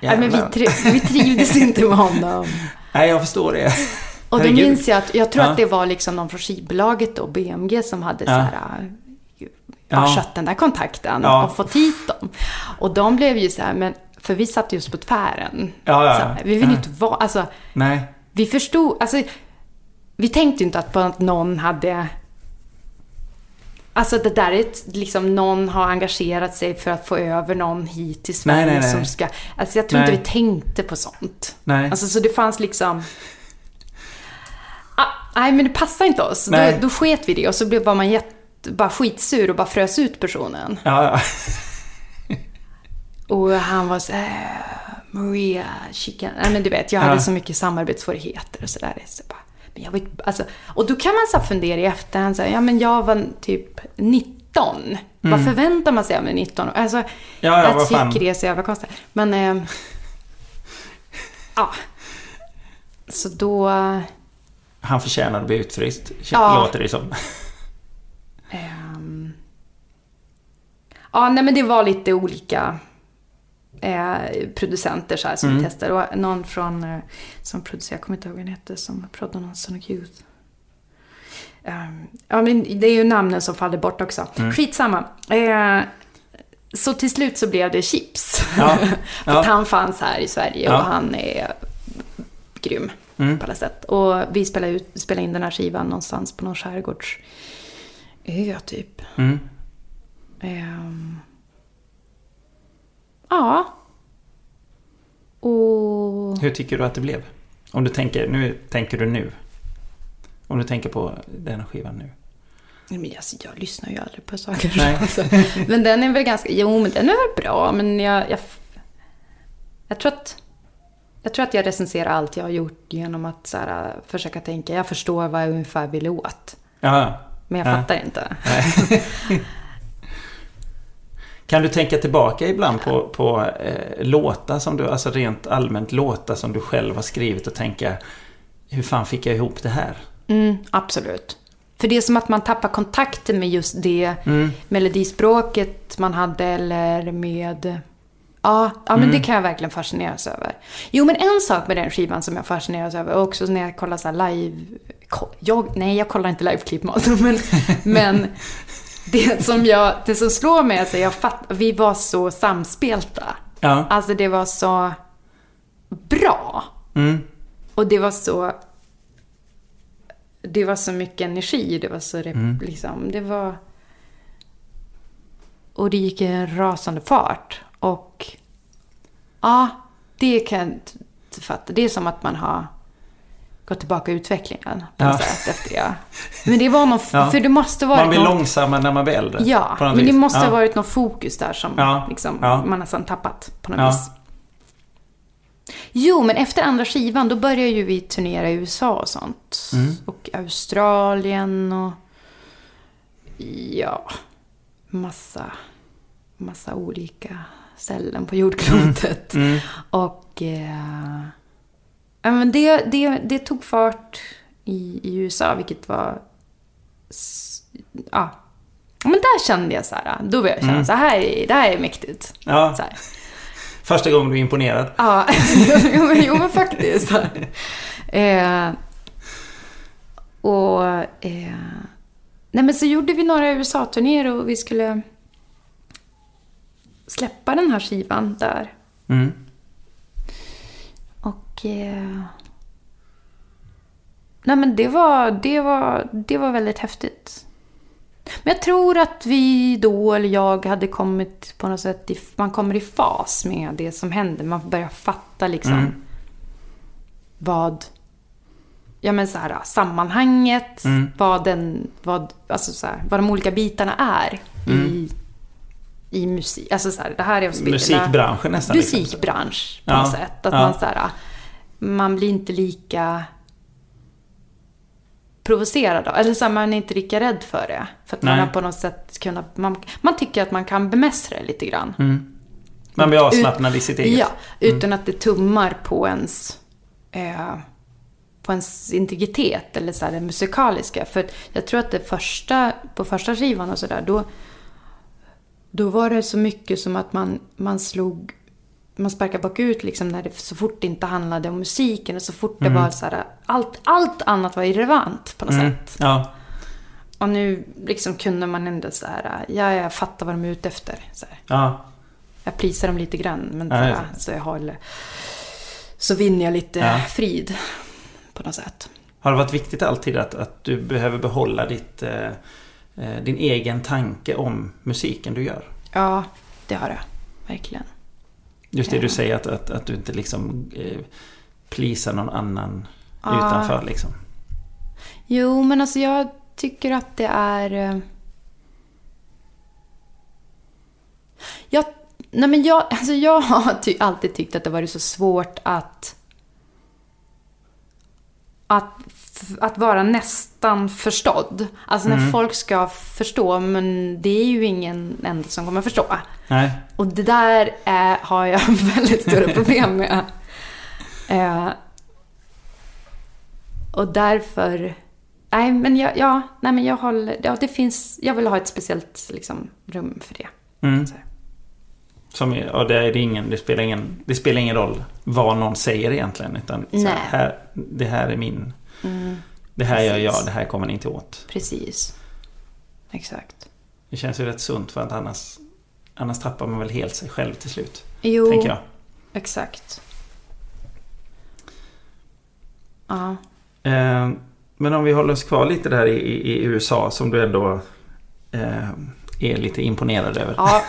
Nej, men vi, Jävlar. tri- vi trivdes inte med honom. *laughs* Nej, jag förstår det. Och då minns jag att, jag tror Ja. att det var liksom någon från skivbolaget då, BMG, som hade så Ja. här, äh, Ja. den där kontakten Ja. och fått hit dem. Och de blev ju så här, men, för vi satt just på tvären. Ja. Så här, vi vill inte vara, alltså, Nej. vi förstod, alltså, vi tänkte ju inte att någon hade Alltså det där är ett, liksom någon har engagerat sig för att få över någon hit till Sverige Nej, nej, nej. som ska... Alltså jag tror inte vi tänkte på sånt. Nej. Alltså så det fanns liksom... Ah, nej men det passade inte oss. Då, Nej. då sket vi det och så blev man jätte, bara skitsur och bara frös ut personen. Ja, ja. *laughs* Och han var så här, Maria, chicken. Nej men du vet, jag hade Ja. så mycket samarbetssvårigheter och sådär. Så bara, jag vet, alltså, och då kan man så fundera i efterhand, så här, ja men jag var typ 19. Vad förväntar man sig av en 19 Alltså, Mm. Ja, ja, jag vad fan. tycker det är så jävla konstigt. Men, eh, ja. Så då, Han förtjänar att bli utfryst, Ja. låter det som. Ehm, ja, nej men det var lite olika eh, producenter så här, som vi testade. Och någon från, eh, som producerade, jag kommer inte ihåg vad den hette, som pratade om Sonic Youth. Ehm, ja, men det är ju namnen som faller bort också. Skitsamma. Eh, så till slut så blev det Chips. Ja, *laughs* För ja. att han fanns här i Sverige Ja. och han är grym Mm. på alla sätt. Och vi spelade, ut, spelade in den här skivan någonstans på någon skärgårdsö typ. Mm. Ehm. Ja. Och... Hur tycker du att det blev? Om du tänker, nu tänker du nu. Om du tänker på den skivan nu. Nej, Men alltså, jag lyssnar ju aldrig på saker. Nej. *laughs* Alltså. Men den är väl ganska... Jo, men den är väl bra. Men jag... Jag, jag tror att... Jag tror att jag recenserar allt jag har gjort genom att så här, försöka tänka. Jag förstår vad jag ungefär vill åt. Ja. Men jag Ja. fattar inte. *laughs* *laughs* Kan du tänka tillbaka ibland på, på eh, låtar som du, alltså rent allmänt låtar som du själv har skrivit och tänka hur fan fick jag ihop det här? Mm, absolut. För det är som att man tappar kontakten med just det melodispråket man hade eller med... Ja, ja men det kan jag verkligen fascineras över. Jo, men en sak med den skivan som jag fascineras över, och också när jag kollar så här live... Jag, nej, jag kollar inte liveklipp *laughs* men, men det, som jag, det som slår mig är att jag fatt, vi var så samspelta. Ja. Alltså det var så bra. Mm. Och det var så... Det var så mycket energi. Det var så... rep- Liksom, det var... Och det gick i en rasande fart. Och... Ja, det kan jag inte fatta. Det är som att man har gått tillbaka i utvecklingen på Ja. sätt efter det. Men det var någon... Ja. För det måste vara Man blir långsammare när man blir äldre. Ja, men det vis. måste ja. ha varit något fokus där som Ja, liksom, man nästan tappat på något vis. Jo, men efter andra skivan då började ju vi turnera i USA och sånt. Mm. Och Australien och ja, massa, massa olika ställen på jordklotet. Mm. Och eh, men det, det, det tog fart i, i USA, vilket var ja, men där kände jag så här, då började jag känna så här, är- det här är mäktigt. Ja. Så här. Första gången du är imponerad. Ja, *laughs* jo men faktiskt. Eh, och... Eh, nej men så gjorde vi några USA-turnéer och vi skulle släppa den här skivan där. Mm. Eh, nej men det var, det, var, det var väldigt häftigt. Men jag tror att vi då, eller jag, hade kommit på något sätt... I, man kommer i fas med det som händer. Man börjar fatta liksom Mm. vad... Ja men så här, sammanhanget, Mm. vad, den, vad, alltså så här, vad de olika bitarna är i, i musik. Alltså så här, det här är att spela... Musikbranschen nästan. liksom. musikbransch på Ja, något sätt. Att ja. man så här, man blir inte lika provocerad av, eller så här, man är inte lika rädd för det. För att man Nej. har på något sätt kunnat, man, man tycker att man kan bemästra det lite grann. Man blir avslappnad i sitt eget. Ja, utan att det tummar på ens, eh, på ens integritet eller så här, det musikaliska. För jag tror att det första, på första skivan och sådär, då, då var det så mycket som att man, man slog, man sparkade bakut liksom när det, så fort det inte handlade om musiken och så fort det var så här, allt, allt annat var irrelevant på något Mm. sätt. Ja. Och nu liksom kunde man ändå så här, ja, jag fattar vad de är ute efter. Så här. ja. Jag prisar dem lite grann, men Ja, så, här, så jag håller... Så vinner jag lite Ja. frid på något sätt. Har det varit viktigt alltid att, att du behöver behålla ditt, eh, eh, din egen tanke om musiken du gör? Ja, det har det. Verkligen. Just det du säger att, att, att du inte liksom eh, plisar någon annan Ja. utanför liksom. Jo, men alltså jag tycker att det är... eh, Jag, nej men jag, alltså jag har ty, alltid tyckt att det varit så svårt att... Att, att vara nästan förstådd. Alltså när folk ska förstå, men det är ju ingen enda som kommer förstå. Nej. Och det där är, har jag *laughs* väldigt stora problem med. Eh, och därför... Nej, men jag, ja, nej, men jag håller... Ja, det finns... Jag vill ha ett speciellt liksom, rum för det. Mm. Som, och det, är det, ingen, det, spelar ingen, det spelar ingen roll vad någon säger egentligen. Utan här, det här är min... Det här gör jag, Precis. det här kommer ni inte åt. Precis. Exakt. Det känns ju rätt sunt för att annars, annars tappar man väl helt sig själv till slut. Jo, Tänker jag. exakt. Ja. Eh, men om vi håller oss kvar lite där i, i, i USA som du ändå eh, är lite imponerad över. Ja.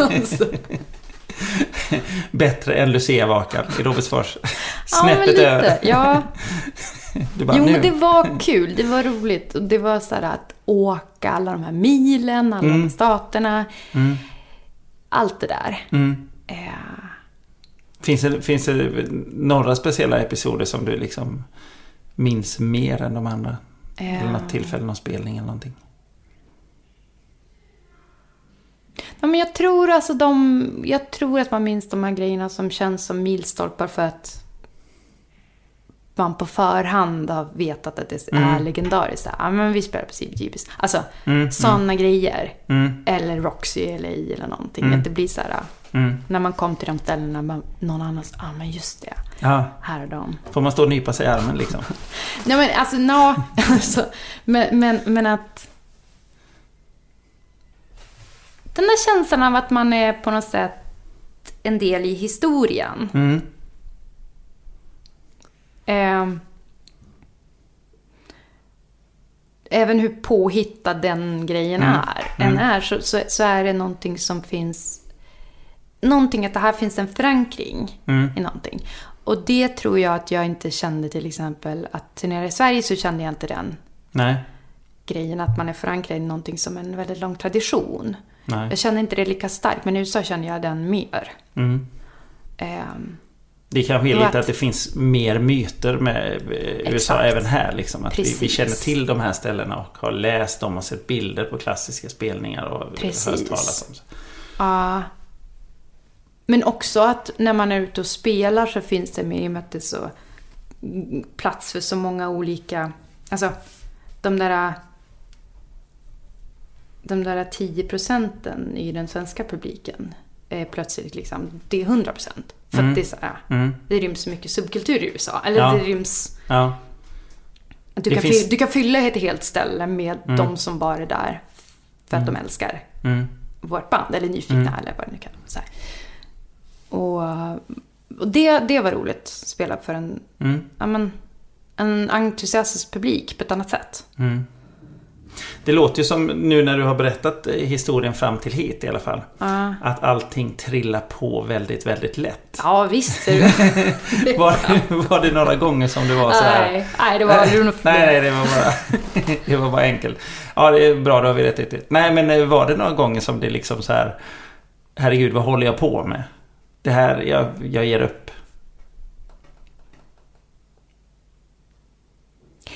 Alltså. *laughs* *laughs* *laughs* Bättre än Lucia-vakan i Robertsfors. ja, *laughs* Snäppet men lite. över. Ja. *laughs* Bara, Jo, nu. men det var kul. Det var roligt. Och det var så här att åka alla de här milen, alla de här staterna. Allt det där. Mm. Eh, Finns, det, finns det några speciella episoder som du liksom minns mer än de andra? eh, Eller något tillfälle, någon spelning eller någonting? Ja, men jag tror alltså de... Jag tror att man minns de här grejerna som känns som milstolpar för att man på förhand har vetat att det är legendariskt. Så här, Ja, men vi spelar på CBGBs. Alltså, sådana grejer. Mm. Eller Roxy eller I eller någonting. Att det blir så här... Mm. När man kom till de ställena, man, någon annan sa, ah, men just det, Ja, här är de. får man stå och nypa sig i armen liksom? *laughs* Nej men alltså, no, *laughs* alltså men, men, men att... Den där känslan av att man är på något sätt en del i historien. Mm. Ehm, även hur påhittad den grejen är, än är så, så, så är det någonting som finns... Någonting att det här finns en förankring i någonting. Och det tror jag att jag inte kände till exempel att turnera i Sverige så kände jag inte den Nej. grejen att man är förankrad i någonting som en väldigt lång tradition. Nej. Jag känner inte det lika starkt, men i USA känner jag den mer. Mm. Ehm, Det kanske är lite att- att det finns mer myter med eh, USA Exakt. även här. Liksom. Att vi, vi känner till de här ställena och har läst dem och sett bilder på klassiska spelningar och Precis. hört talas om. Ja. Men också att när man är ute och spelar så finns det med i och med att det är så plats för så många olika... Alltså, de där... de där 10 procenten i den svenska publiken är plötsligt liksom, det är 100 procent. För att det är så här, Mm. det ryms så mycket subkultur i USA. Eller Ja. det ryms... Ja. Du kan, finns- fy, du kan fylla ett helt ställe med de som bara är där för att de älskar Mm. vårt band. Eller nyfikna eller vad det nu kan vara. Och, och det, det var roligt. att Spela för en, Mm. ja, men, en entusiastisk publik på ett annat sätt. Det låter ju som nu när du har berättat historien fram till hit i alla fall. Ja. Att allting trillar på väldigt, väldigt lätt. Ja, visst. *laughs* Var, var det några gånger som det var så här? nej, nej, det var aldrig *laughs* något Nej, nej, det var bara, *laughs* det var bara enkelt. Ja, det är bra, då har vi rätt ut. Nej, men eh, var det några gånger som det liksom så här... Herregud, vad håller jag på med? Det här, jag, jag ger upp.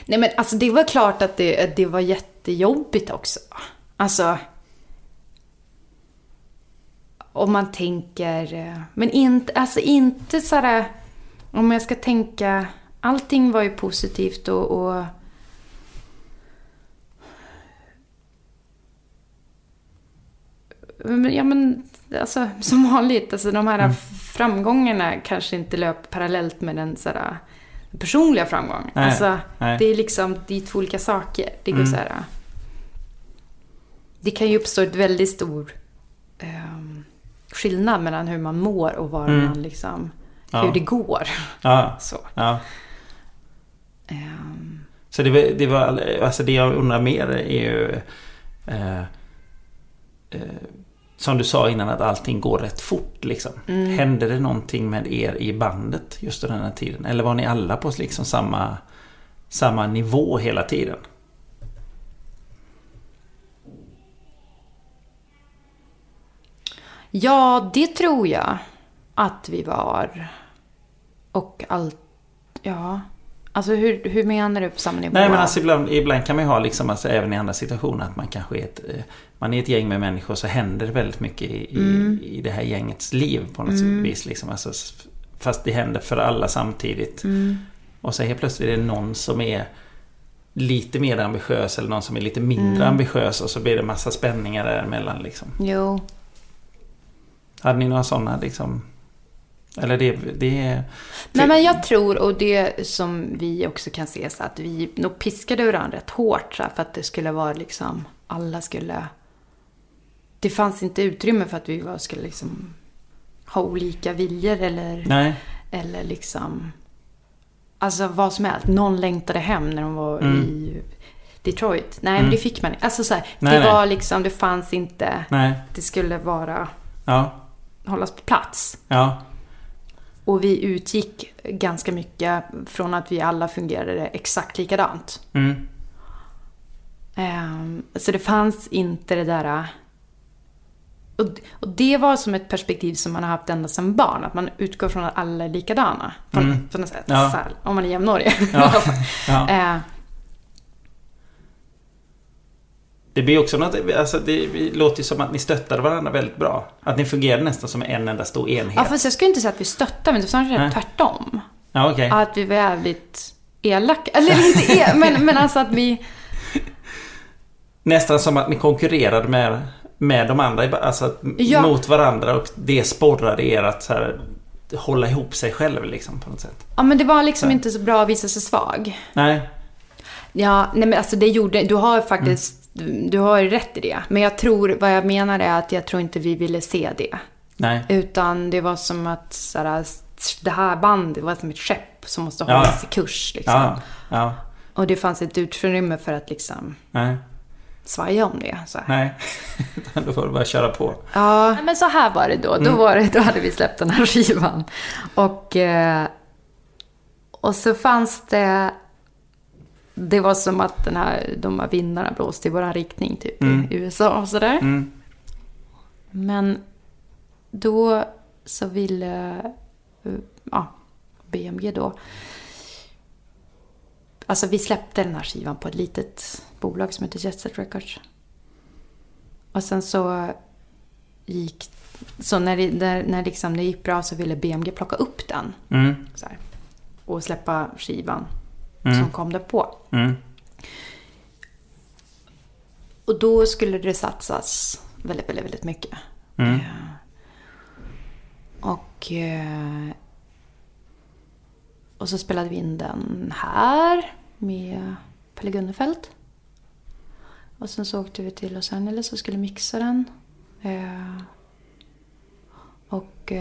Nej men alltså det var klart att det, det var jättejobbigt också. Alltså. Om man tänker, eh, men inte, alltså inte sådär, om jag ska tänka, allting var ju positivt och, och ja men, alltså som vanligt, alltså de här Mm. framgångarna kanske inte löper parallellt med den sådär personliga framgången. Nej, alltså, nej. det är liksom, det är två olika saker. Det går Mm. så här. Det kan ju uppstå ett väldigt stor ehm, skillnad mellan hur man mår och var Mm. man liksom, Ja. hur det går. Ja, *laughs* Så. ja. Ehm, Så det, var- det var, alltså det jag undrar mer är ju... Eh, eh, som du sa innan att allting går rätt fort liksom. Hände det någonting med er i bandet just under den här tiden? Eller var ni alla på liksom samma, samma nivå hela tiden? ja, det tror jag att vi var. Och allt, ja. Alltså hur, hur menar du på samma nivå? Nej men alltså ibland, ibland kan man ju ha liksom, alltså, även i andra situationer att man kanske är ett, eh, man är ett gäng med människor så händer det väldigt mycket i, Mm. i, i det här gängets liv på något vis. Liksom. Alltså, fast det händer för alla samtidigt. Mm. Och så helt plötsligt är det någon som är lite mer ambitiös eller någon som är lite mindre Mm. ambitiös och så blir det massa spänningar däremellan liksom. Jo. Hade ni några sådana liksom? Eller det, det är... Nej men jag tror, och det som vi också kan se, så att vi nog piskade varandra rätt hårt så för att det skulle vara liksom, alla skulle... Det fanns inte utrymme för att vi var, skulle liksom ha olika viljor eller, Nej. eller liksom... Alltså vad som helst. Någon längtade hem när de var i Detroit. Nej men det fick man inte. Alltså så här, Nej, det nej. var liksom, det fanns inte... Nej. Det skulle vara, Ja. hållas på plats. Ja. Och vi utgick ganska mycket från att vi alla fungerade exakt likadant. Mm. Ehm, så det fanns inte det där... Och, och det var som ett perspektiv som man har haft ända sedan barn. Att man utgår från att alla är likadana. På, Mm. på något sätt. Ja. Här, om man är jämnårig. Ja. *laughs* ja. Ehm, Det blir också något, alltså det låter ju som att ni stöttade varandra väldigt bra. Att ni fungerade nästan som en enda stor enhet. ja, fast jag skulle inte säga att vi stöttar, men det snarare Nej. tvärtom. Ja, okej. Att vi var jävligt elaka. Eller inte el, men, men alltså att vi... *laughs* Nästan som att ni konkurrerade med, med de andra, alltså Ja. mot varandra och det sporrade er att så här, hålla ihop sig själv liksom på något sätt. Ja, men det var liksom inte så bra att visa sig svag. Nej. Ja, nej men alltså det gjorde, du har faktiskt. Du har ju rätt i det. Men jag tror, vad jag menar är att jag tror inte vi ville se det. Nej. Utan det var som att såhär, det här bandet var som ett skepp som måste Ja. hållas i kurs. Liksom. Ja. Ja. Och det fanns ett utrymme för att liksom Nej. svaja om det. Så här. Nej. *laughs* Då får du bara köra på. Ja, men så här var det då. Mm. Då, var det, då hade vi släppt den här *laughs* skivan. Och, eh, och så fanns det... Det var som att den här, de här vindarna blåste i vår riktning, typ i USA och sådär. Mm. Men då så ville ja, BMG då... Alltså vi släppte den här skivan på ett litet bolag som heter Jet Set Records. Och sen så gick... Så när det, när, när liksom det gick bra så ville BMG plocka upp den. Mm. Här, och släppa skivan Mm. som kom där på. Mm. och då skulle det satsas väldigt, väldigt, väldigt mycket. Mm. Eh, och, eh, och så spelade vi in den här med Pelle Gunnefelt. Och sen så åkte vi till Los Angeles och skulle mixa den. Eh, och...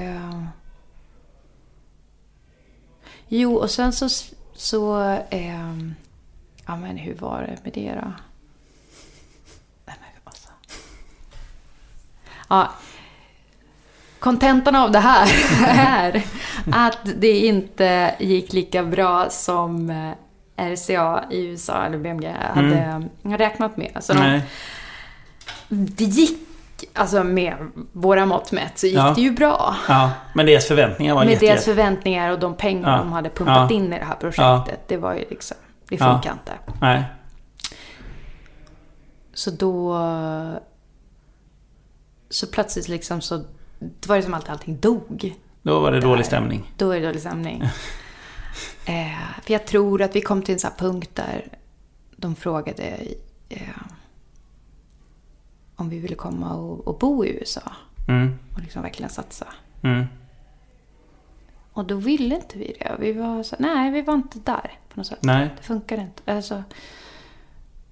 Jo, och sen så... så eh, ja, men hur var det med det då? Nej, men alltså. Ja. Kontentan av det här *laughs* är att det inte gick lika bra som eh, RCA i USA eller BMG hade räknat med. Så de, Nej. det gick, alltså med våra mått mätt, så gick Ja. det ju bra. Ja, men deras förväntningar var Med jätte, deras förväntningar och de pengar Ja. de hade pumpat Ja. in i det här projektet. Det var ju liksom, det funkar inte. Nej. Så då... Så plötsligt liksom så... Det var det som att allting dog. Då var det Där. dålig stämning. Då är det dålig stämning. *laughs* eh, för jag tror att vi kom till en sån här punkt där de frågade eh, om vi ville komma och, och bo i USA. Mm. Och liksom verkligen satsa. Mm. Och då ville inte vi det. Vi var så, nej, vi var inte där på något sätt. Nej. Det funkar inte. Alltså,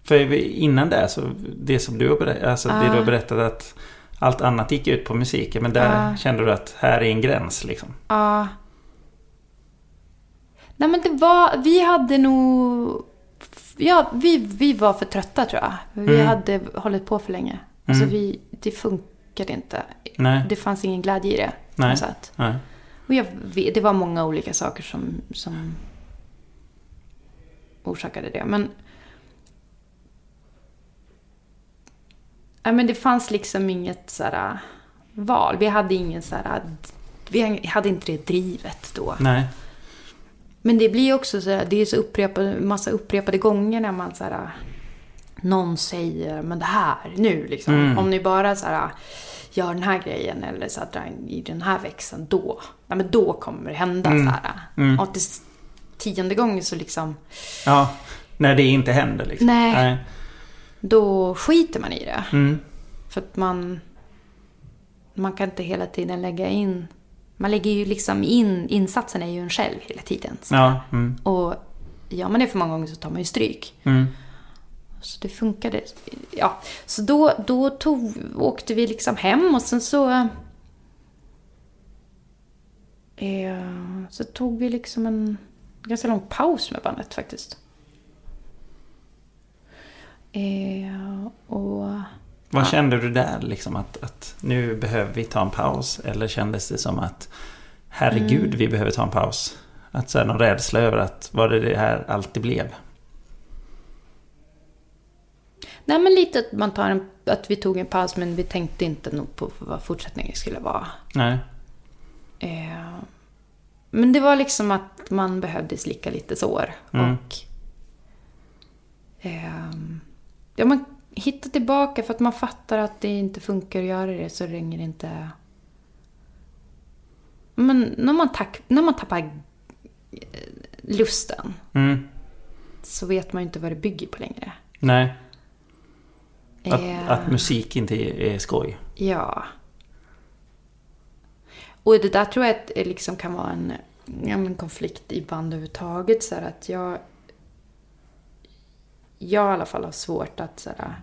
För innan det så, det som du har berättat, alltså det Ja. du har berättat att allt annat gick ut på musiken. Men där Ja. kände du att här är en gräns liksom. ja. Nej men det var, vi hade nog... Ja, vi, vi var för trötta tror jag. Vi Mm. hade hållit på för länge. Alltså Mm. vi, det funkade inte. Nej. Det fanns ingen glädje i det. Nej. Nej. Och jag, det var många olika saker som, som orsakade det. Men, ja, men det fanns liksom inget sådär, val. Vi hade ingen sådär, vi hade inte det drivet då. Nej. Men det blir också så det är så upprepade, massa upprepade gånger när man så här, någon säger men det här nu liksom. Mm. Om ni bara så här, gör den här grejen eller så här, drar i den här växeln då. Ja, men då kommer det hända Mm. så här. Mm. Och till tionde gången så liksom, Ja. När det inte händer liksom. Nej. Nej. då skiter man i det. Mm. För att man, man kan inte hela tiden lägga in, man lägger ju liksom in, insatsen är ju en själv hela tiden. Så. Ja. Mm. Och gör man det för många gånger så tar man ju stryk. Så det funkade. Ja, så då, då tog, åkte vi liksom hem och sen så... Eh, så tog vi liksom en ganska lång paus med bandet faktiskt. Eh, och... Vad kände du där liksom att, att nu behöver vi ta en paus? Eller kändes det som att herregud Mm. vi behöver ta en paus? Att så här, någon rädsla över att var det det här alltid blev? Nej men lite att man tar en, att vi tog en paus men vi tänkte inte nog på vad fortsättningen skulle vara. Nej. Eh, men det var liksom att man behövde slicka lite sår. Mm. Och ehm, ja, man hittar tillbaka för att man fattar att det inte funkar att göra det så ringer det inte... Men när man, tack, när man tappar eh, lusten Mm. så vet man ju inte vad det bygger på längre. Nej. Att, Eh, att musik inte är, skoj. Ja. Och det där tror jag att det liksom kan vara en, men konflikt i band överhuvudtaget. Så att jag... Jag i alla fall har svårt att så här,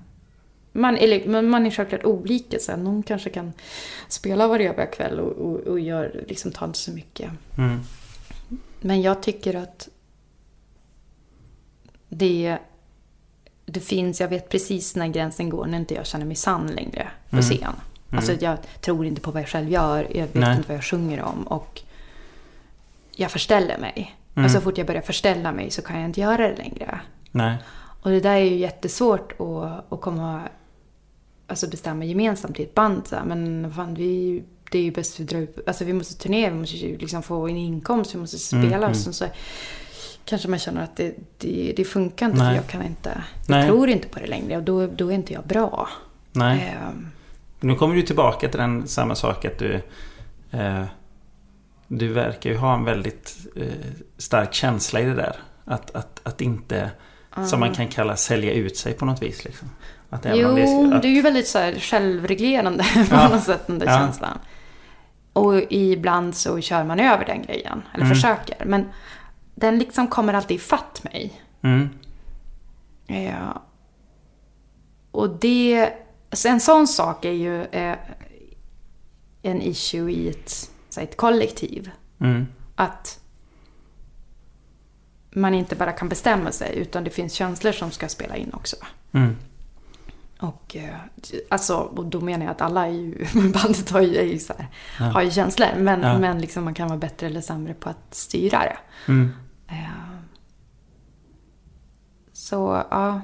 man, eller, man är självklart olika. Så här, någon kanske kan spela varje kväll och, och, och gör, liksom, tar inte så mycket. Mm. Men jag tycker att det, det finns, jag vet precis när gränsen går när inte jag känner mig sann längre på Mm. scen. Alltså jag tror inte på vad jag själv gör, jag vet Nej. inte vad jag sjunger om och jag förställer mig. Mm. Och så fort jag börjar förställa mig så kan jag inte göra det längre. Nej. Och det där är ju jättesvårt att, att komma, alltså bestämma gemensamt i ett band. Så här. Men fan, vi, det är ju bäst att vi drar ut, alltså vi måste turnera, vi måste liksom få en inkomst, vi måste spela. Mm, Och sen så kanske man känner att det, det, det funkar inte, Nej. för jag kan inte, jag tror inte på det längre och då, då är inte jag bra. Nej. Ehm, Nu kommer du tillbaka till den samma sak att du... Eh, du verkar ju ha en väldigt eh, stark känsla i det där. Att, att, att inte, som man kan kalla sälja ut sig på något vis. Liksom. Att Jo, det, att, det är ju väldigt så här självreglerande *laughs* på Ja. något sätt, den där Ja. känslan. Och ibland så kör man över den grejen, eller Mm. försöker. Men den liksom kommer alltid ifatt mig. mm, Ja. Och det, så en sån sak är ju eh, en issue i ett, ett kollektiv. mm, Att man inte bara kan bestämma sig, utan det finns känslor som ska spela in också. mm, Och, eh, alltså, och då menar jag att alla ju, *laughs* bandet har ju, ju så här, har ju känslor. Men, Ja. men liksom man kan vara bättre eller sämre på att styra det. mm. Eh, Så, ja.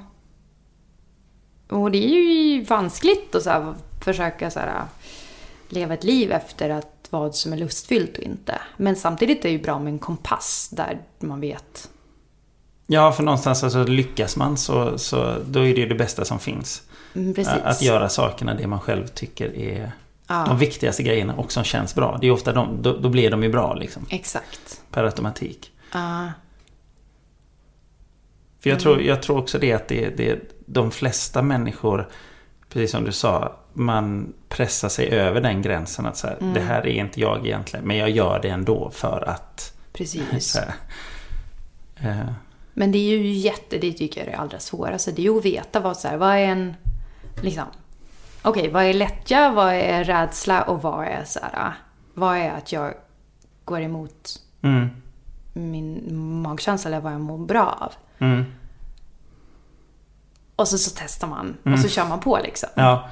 Och det är ju vanskligt att så här, försöka så här, leva ett liv efter att vad som är lustfyllt och inte. Men samtidigt är det ju bra med en kompass där man vet. Ja, för någonstans alltså, lyckas man så, så då är det ju det bästa som finns. Mm, Precis. Att göra sakerna det man själv tycker är Ja. de viktigaste grejerna och som känns bra. Det är ofta de, då, då blir de ju bra liksom. Exakt. Per automatik. Ja. För jag tror, jag tror också det att det, det de flesta människor, precis som du sa, man pressar sig över den gränsen att så här, det här är inte jag egentligen, men jag gör det ändå för att... Precis. Här, eh, Men det är ju jätte, det tycker jag är det allra svåraste. Det är ju att veta vad, så här, vad är en, liksom, okej, vad är lättja, vad är rädsla och vad är så här, vad är att jag går emot mm, min magkänsla eller vad jag mår bra av. mm, Och så, så testar man och så kör man på liksom. ja,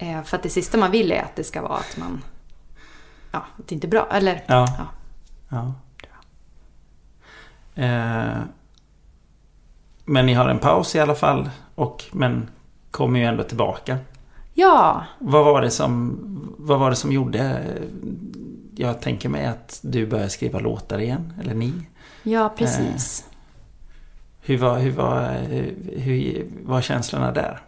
Eh, för att det sista man vill är att det ska vara att man, ja, att det inte är bra. Eller, Ja. ja. ja. Eh, men ni har en paus i alla fall, och, men kommer ju ändå tillbaka. ja, Vad var det som, vad var det som gjorde... Jag tänker mig att du började skriva låtar igen, eller ni. ja, precis. Hur var, hur var, hur var känslorna där?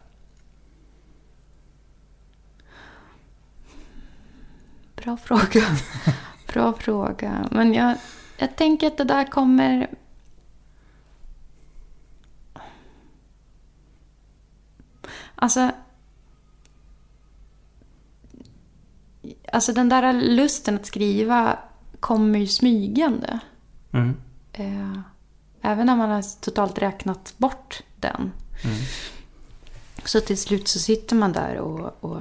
Bra fråga. *laughs* Bra fråga. Men jag, jag tänker att det där kommer... Alltså... Alltså den där lusten att skriva kommer ju smygande. Mm. Eh, även när man har totalt räknat bort den. Så till slut så sitter man där och, och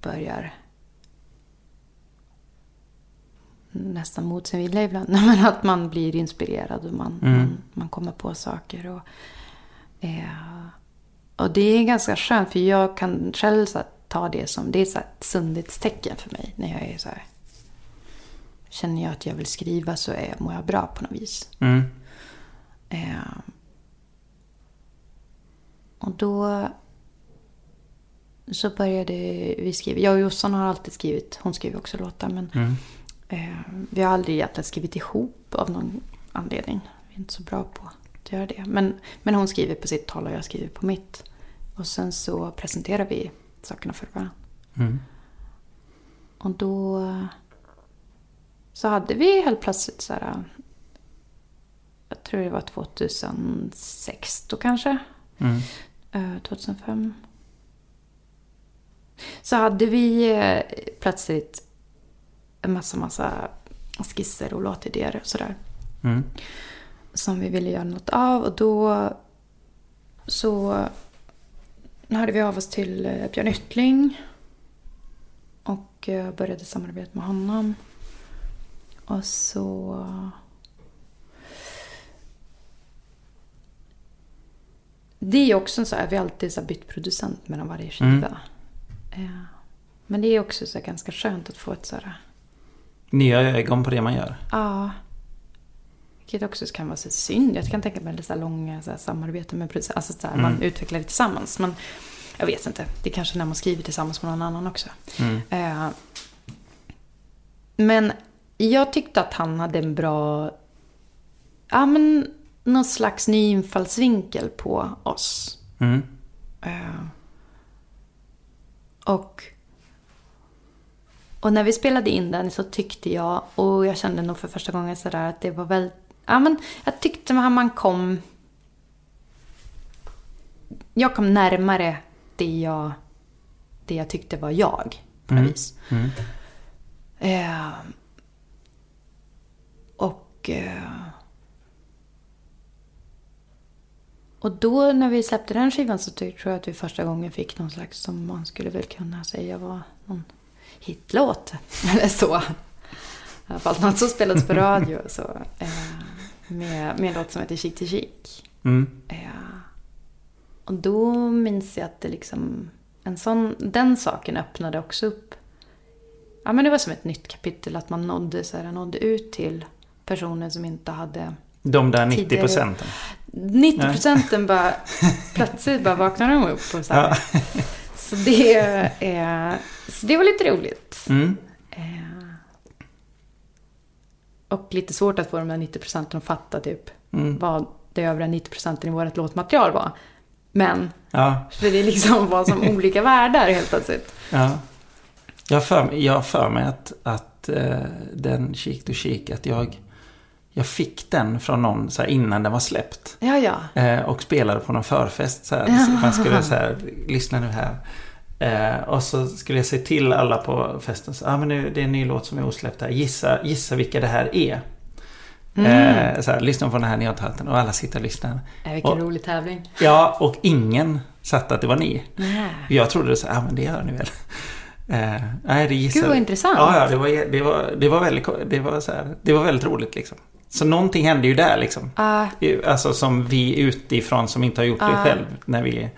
börjar nästan mot sin vilja ibland. *laughs* Men att man blir inspirerad och man, Mm. man, man kommer på saker. Och, eh, och det är ganska skönt för jag kan själv så ta det som det är så ett sundhetstecken för mig. När jag är så här, känner jag att jag vill skriva så är, mår jag bra på något vis. Mm. Eh, och då så började vi skriva. Jag och Jossan har alltid skrivit. Hon skriver också låtar. Men Mm. eh, vi har aldrig egentligen skrivit ihop av någon anledning. Vi är inte så bra på att göra det. Men, men hon skriver på sitt tal och jag skriver på mitt. Och sen så presenterar vi sakerna för varandra. Mm. Och då så hade vi helt plötsligt så här. Jag tror det var 2006 då kanske. Mm. Eh, 2005. Så hade vi eh, plötsligt en massa, massa skisser och låtidéer och sådär. Mm. Som vi ville göra något av. Och då så hörde vi av oss till eh, Björn Yttling. Och eh, började samarbeta med honom. Och så... Det är också så här, vi har alltid så bytt producent mellan varje skiva. Eh, Men det är också så ganska skönt att få ett så här... Nya ögon på det man gör. Ja. Vilket också kan vara så synd. Jag kan tänka mig lite så långa så här samarbeten med producenter. Alltså så här, man utvecklar det tillsammans. Men jag vet inte. Det är kanske när man skriver tillsammans med någon annan också. Eh, men jag tyckte att han hade en bra... Ja, men någon slags ny infallsvinkel på oss. Mm. Eh, och, och när vi spelade in den så tyckte jag, och jag kände nog för första gången sådär att det var väl... Ja, men jag tyckte att man kom... Jag kom närmare det jag, det jag tyckte var jag. På något vis. Eh, och... Eh, och då när vi släppte den skivan så tror jag att vi första gången fick någon slags, som man skulle väl kunna säga var någon hitlåt. *laughs* Eller så. I alla fall något som spelades på radio. Så, eh, med, med en låt som heter Kik till kik. Mm. Eh, och då minns jag att det liksom, en sån, den saken öppnade också upp. Ja men det var som ett nytt kapitel, att man nådde, så här, nådde ut till personer som inte hade... De där 90 Tidigare- procenten. 90 procenten bara, *laughs* plötsligt bara vaknade de upp och så här. Så det, är, så det var lite roligt. Mm. Och lite svårt att få de där 90 procenten att fatta typ Mm. vad det övriga 90 procenten i vårt låtmaterial var. Men, Ja, för det liksom *laughs* var som olika världar helt plötsligt. ja. Jag för, jag för mig att, att eh, den Chic to Chic, att jag, jag fick den från någon så här, innan den var släppt. Ja, ja. Eh, och spelade på någon förfest. Så här, så man skulle så här, lyssna nu här. Eh, och så skulle jag säga till alla på festen. Så, ah, men nu, det är en ny låt som är osläppt här. Gissa, gissa vilka det här är. Eh, så här, lyssna på den här ni har den. Och alla sitter och lyssnar. Äh, vilken Och- rolig tävling. Ja, och ingen satte att det var ni. Nej. Jag trodde så här, ah, men det gör ni väl. Eh, nej, det gissade. Gud, vad intressant. Ja, ja det, var, det, var, det, var väldigt, det, var så här, det var väldigt roligt liksom. Så någonting hände ju där liksom. Ah, Alltså som vi utifrån som inte har gjort det Ah. själv. När vi,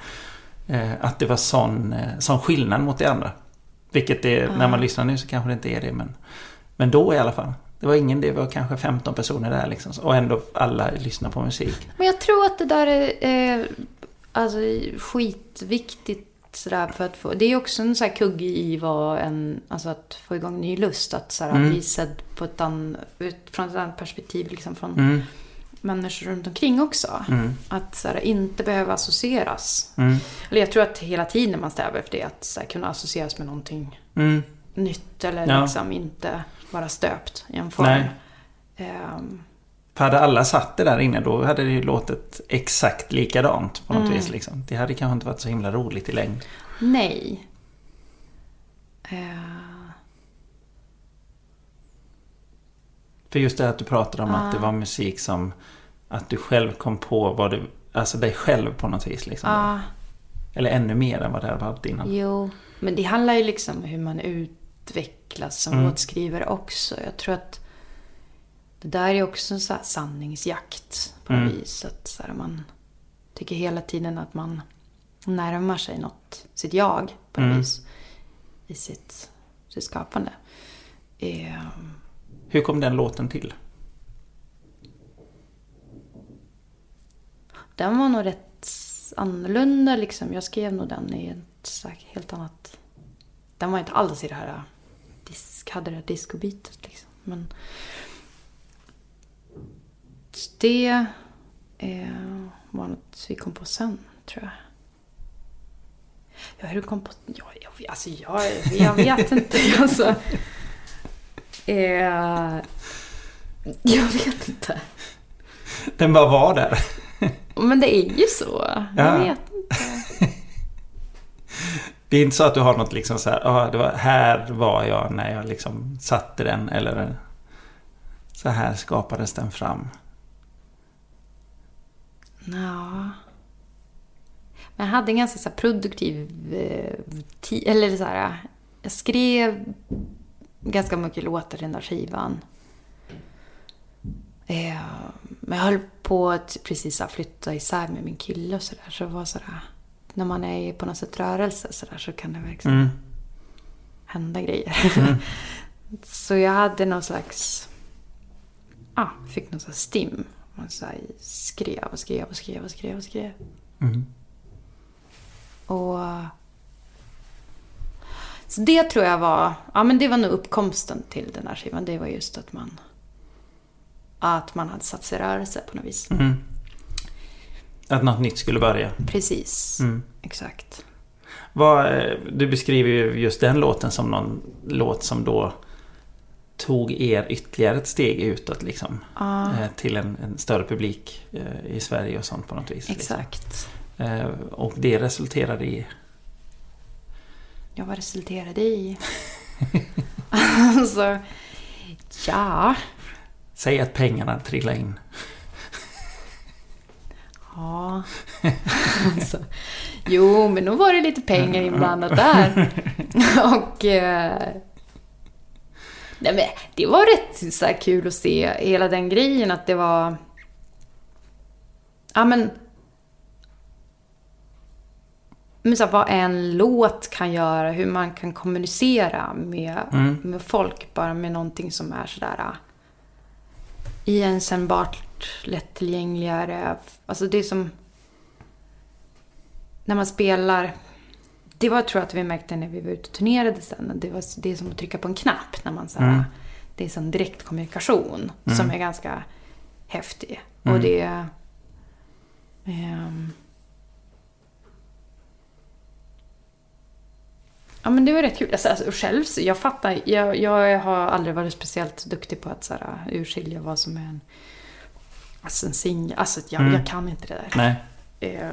att det var sån, eh, sån skillnad mot det andra. Vilket det, när man lyssnar nu så kanske det inte är det. Men, men då i alla fall. Det var ingen, det var kanske 15 personer där liksom. Och ändå alla lyssnar på musik. men jag tror att det där är eh, alltså, skitviktigt sådär för att få, det är också en så här kugge i vad en, alltså att få igång ny lust. Att så här, bli sedd på ett an, ut, från ett annat perspektiv liksom från Mm. Människor runt omkring också. Att så här, inte behöva associeras. Mm. Eller jag tror att hela tiden man strävar efter det, att så här, kunna associeras med någonting Mm. nytt eller Ja. liksom inte vara stöpt i en form. Nej. Ehm, För hade alla satt det där inne då hade det ju låtit exakt likadant på något vis. Liksom. Det hade kanske inte varit så himla roligt i längd. nej. Eh, För just det att du pratade om att det var musik som att du själv kom på vad du, alltså dig själv på något vis. Liksom. Ja, Eller ännu mer än vad det hade varit innan. jo. Men det handlar ju liksom om hur man utvecklas som Mm. låtskrivare också. Jag tror att det där är också en så sanningsjakt på något Mm. vis. Att så här, man tycker hela tiden att man närmar sig något, sitt jag på något Mm. vis. I sitt, sitt skapande. Eh, hur kom den låten till? Den var nog rätt annorlunda liksom. Jag skrev nog den i ett helt annat... Den var inte alls i det här äh, disk, hade det här discobitet liksom. Men det eh, var något vi kom på sen, tror jag. Ja, hur kom på... Ja, jag, alltså, jag, jag vet inte. *laughs* Alltså, eh, jag vet inte. Den bara var där. Men det är ju så. Jag Ja. vet inte. *laughs* Det är inte så att du har något liksom så här, ah, det var här var jag när jag liksom satte den eller så här skapades den fram. Ja. Men jag hade en ganska så här produktiv eh, tid. Eller så här, jag skrev ganska mycket låtar i den där skivan. Eh, men jag höll på att precis här flytta isär med min kille och sådär. Så det var sådär, när man är på något sätt rörelse så, där, så kan det verkligen Mm. hända grejer. *laughs* så jag hade någon slags... Ja, fick någon slags stim. Man så här skrev och skrev och skrev och skrev och skrev. Mm. Och... Så det tror jag var... Ja, men det var nog uppkomsten till den här skivan. Det var just att man... Att man hade satt sig i rörelse på något vis. Mm. Att något nytt skulle börja. Precis. Mm. Exakt. Vad, eh, du beskriver ju just den låten som någon låt som då tog er ytterligare ett steg utåt liksom. Eh, Till en, en större publik eh, i Sverige och sånt på något vis. liksom. Exakt. Eh, Och det resulterade i Ja, vad resulterade det i? *laughs* alltså, ja. Säg att pengarna trillar in. Ja. alltså, jo, men nog var det lite pengar inblandat där. *laughs* Och... Eh, nej, men det var rätt så här, kul att se hela den grejen att det var... Ja, men... Men så här, vad en låt kan göra, hur man kan kommunicera med, med folk bara med någonting som är sådär äh, igenkännbart, lättillgängligare. Alltså det är som när man spelar. Det var tror jag att vi märkte när vi var ute och turnerade sen. Det, var, det är som att trycka på en knapp. när man så här, Det är som direktkommunikation som är ganska häftig. Och det är... ehm, Ja men det var rätt kul. Alltså, alltså, själv, så jag fattar, jag, jag har aldrig varit speciellt duktig på att så här, urskilja vad som är en, alltså, en singel. Alltså jag, jag kan inte det där. Nej. Eh,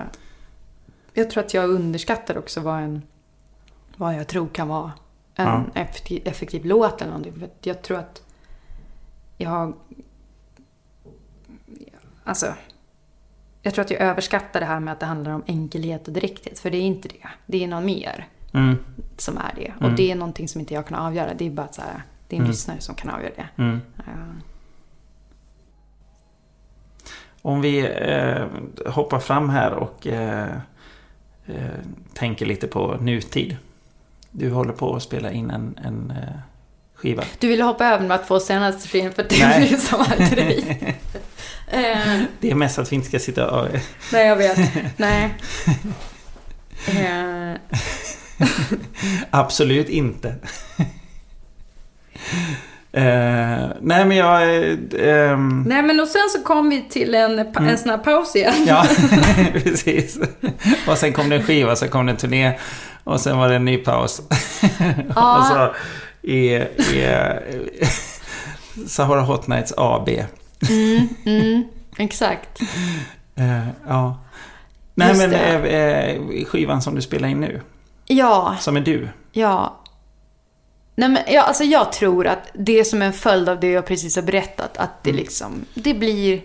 jag tror att jag underskattar också vad, en, vad jag tror kan vara en Ja. effektiv, effektiv låt eller någonting. För jag tror att jag... Alltså... Jag tror att jag överskattar det här med att det handlar om enkelhet och direkthet. För det är inte det. Det är någon mer Mm. som är det. Och det är någonting som inte jag kan avgöra. Det är bara så här, det är en lyssnare som kan avgöra det. Mm. Ja. Om vi eh, hoppar fram här och eh, eh, tänker lite på nutid. Du håller på att spela in en, en eh, skiva. Du ville hoppa över de två senaste filmerna för det Nej. blir *laughs* grej. eh, *laughs* Det är mest att vi inte ska sitta och... nej, jag vet. Nej. *laughs* *laughs* Absolut inte. Eh, nej men jag... ehm, nej, men och sen så kom vi till en, pa- en sån här paus igen. ja, *laughs* precis. Och sen kom det en skiva, sen kom det en turné. Och sen var det en ny paus. Ja. *laughs* och så i, i Sahara Hot Nights AB. Mm, exakt. Eh, ja. Nej Just men det. eh, skivan som du spelar in nu, Ja, som är du. ja. Nej, men, ja, alltså jag tror att det som är en följd av det jag precis har berättat, att det liksom, det blir...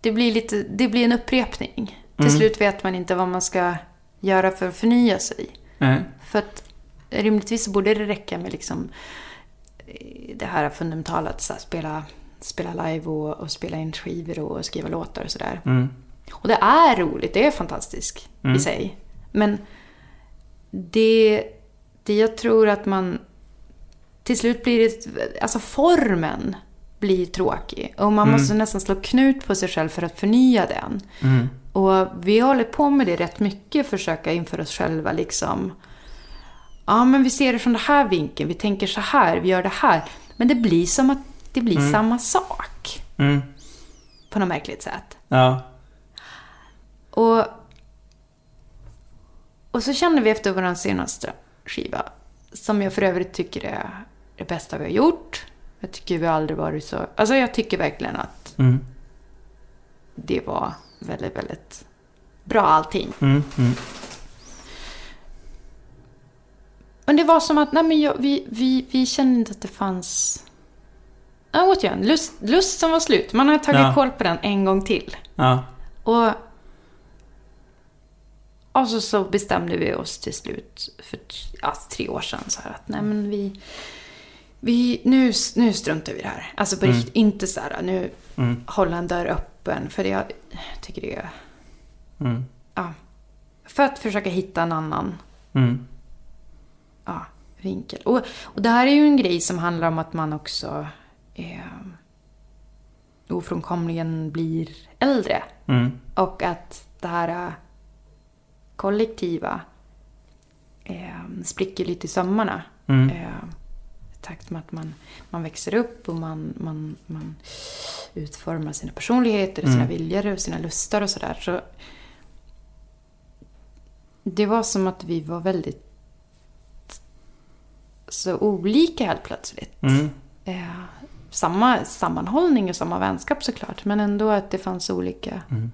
Det blir lite, det blir en upprepning. Till slut vet man inte vad man ska göra för att förnya sig. Nej. För att rimligtvis borde det räcka med liksom eh, det här fundamentala att spela, spela live och, och spela in skivor och skriva låtar och sådär. Och det är roligt, det är fantastiskt i sig. Men det, det jag tror att man... Till slut blir det... Alltså formen blir tråkig. Och man måste nästan slå knut på sig själv för att förnya den. Och vi håller på med det rätt mycket, försöka inför oss själva liksom. Ja, men vi ser det från den här vinkeln, vi tänker så här, vi gör det här. Men det blir som att det blir samma sak. Mm. På något märkligt sätt. Ja. Och, och så kände vi efter vår senaste skiva, som jag för övrigt tycker är det bästa vi har gjort. Jag tycker vi aldrig varit så... Alltså jag tycker verkligen att Mm. det var väldigt, väldigt bra allting. Mm. Mm. Men det var som att, nej men jag, vi, vi, vi kände inte att det fanns... Ja, återigen, lust, lust som var slut. Man har tagit Ja. koll på den en gång till. Ja. Och, och så, så bestämde vi oss till slut för ja, tre år sedan så här att nej men vi, vi nu, nu struntar vi i det här. Alltså på riktigt, inte så här nu Mm. hålla en dörr öppen. För jag tycker det är, Mm. ja. För att försöka hitta en annan Mm. ja, vinkel. Och, och det här är ju en grej som handlar om att man också eh, ofrånkomligen blir äldre. Mm. Och att det här kollektiva eh, spricker lite i sömmarna. Mm. Eh, I takt med att man, man växer upp och man, man, man utformar sina personligheter, och sina Mm. viljor och sina lustar och sådär. Så det var som att vi var väldigt så olika helt plötsligt. Mm. Eh, samma sammanhållning och samma vänskap såklart, men ändå att det fanns olika. Det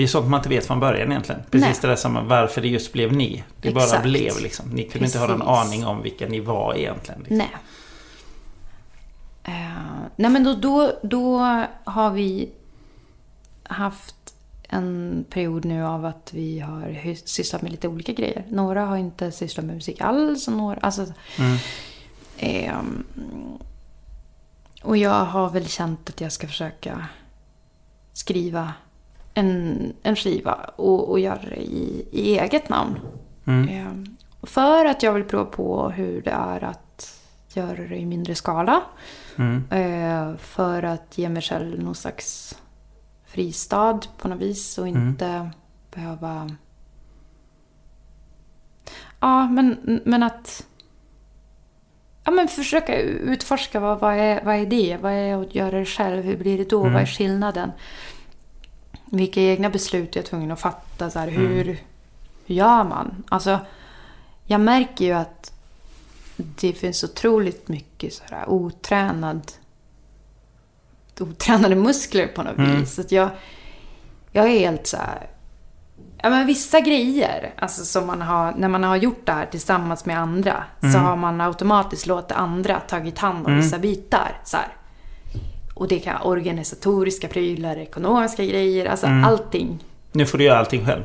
Det är sånt man inte vet från början egentligen. Precis Nej. det där som varför det just blev ni. Det bara Exakt. blev liksom. Ni kunde inte ha någon Precis. aning om vilka ni var egentligen. Liksom. Nej. Eh, nej men då, då, då har vi haft en period nu av att vi har sysslat med lite olika grejer. Några har inte sysslat med musik alls. Och några, alltså, ehm, och jag har väl känt att jag ska försöka skriva en, en skiva och, och göra det i, i eget namn. Ehm, för att jag vill prova på hur det är att göra det i mindre skala. Eh, för att ge mig själv någon slags fristad på något vis och inte behöva... Ja, men, men att... Ja, men försöka utforska vad, vad, är, vad är det? Vad är att göra det själv? Hur blir det då? Vad är skillnaden? Vilka egna beslut är jag tvungen att fatta? Så här, hur, hur gör man? Alltså, jag märker ju att det finns otroligt mycket så här otränad, otränade muskler på något vis. Så att jag, jag är helt så här... Ja, men vissa grejer, alltså som man har, när man har gjort det här tillsammans med andra, så har man automatiskt låtit andra tagit hand om vissa bitar. Så här. Och det kan vara organisatoriska prylar, ekonomiska grejer, alltså allting. Nu får du göra allting själv.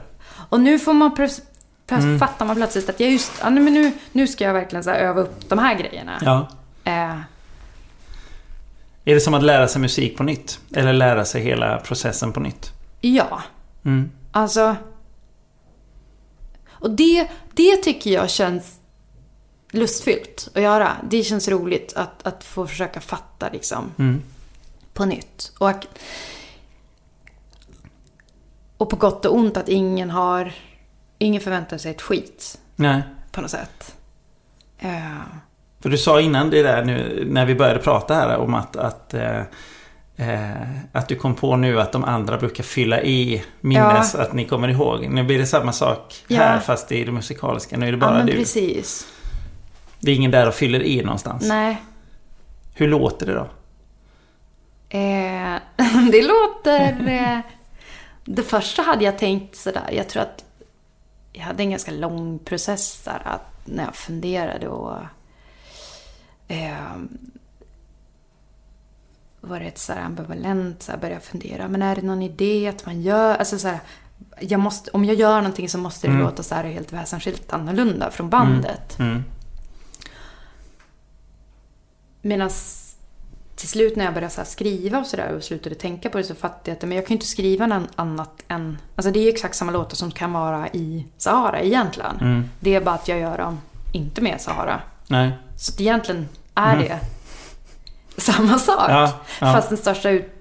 Och nu får man plöts- plöts- fattar man plötsligt att jag just, ja, men nu, nu ska jag verkligen så öva upp de här grejerna. Ja. Eh, Är det som att lära sig musik på nytt? Eller lära sig hela processen på nytt? ja. Mm. Alltså... Och det, det tycker jag känns lustfyllt att göra. Det känns roligt att, att få försöka fatta liksom på nytt. Och, och på gott och ont att ingen har... Ingen förväntar sig ett skit Nej. på något sätt. Eh, För du sa innan det där nu när vi började prata här om att, att, eh, eh, att du kom på nu att de andra brukar fylla i minnes att ni kommer ihåg. Nu blir det samma sak Ja. här fast i det musikaliska. Nu är det ja, bara men du. precis. Det är ingen där och fyller i någonstans. Nej. Hur låter det då? Eh, *laughs* det låter... Eh, det första hade jag tänkt sådär. Jag tror att jag hade en ganska lång process där. Att när jag funderade och... Eh, var rätt så ambivalent. Så här började fundera. Men är det någon idé att man gör... Alltså så här, jag måste, om jag gör någonting så måste det låta så här helt väsensskilt annorlunda från bandet. Mm. Medan till slut när jag började så skriva och sådär och slutade tänka på det så fattade jag att men jag kan ju inte skriva något annat än... Alltså det är ju exakt samma låtar som kan vara i Sahara egentligen. Det är bara att jag gör dem inte med Sahara. Nej. Så att egentligen är det *laughs* samma sak. Ja, ja. Fast den största ut,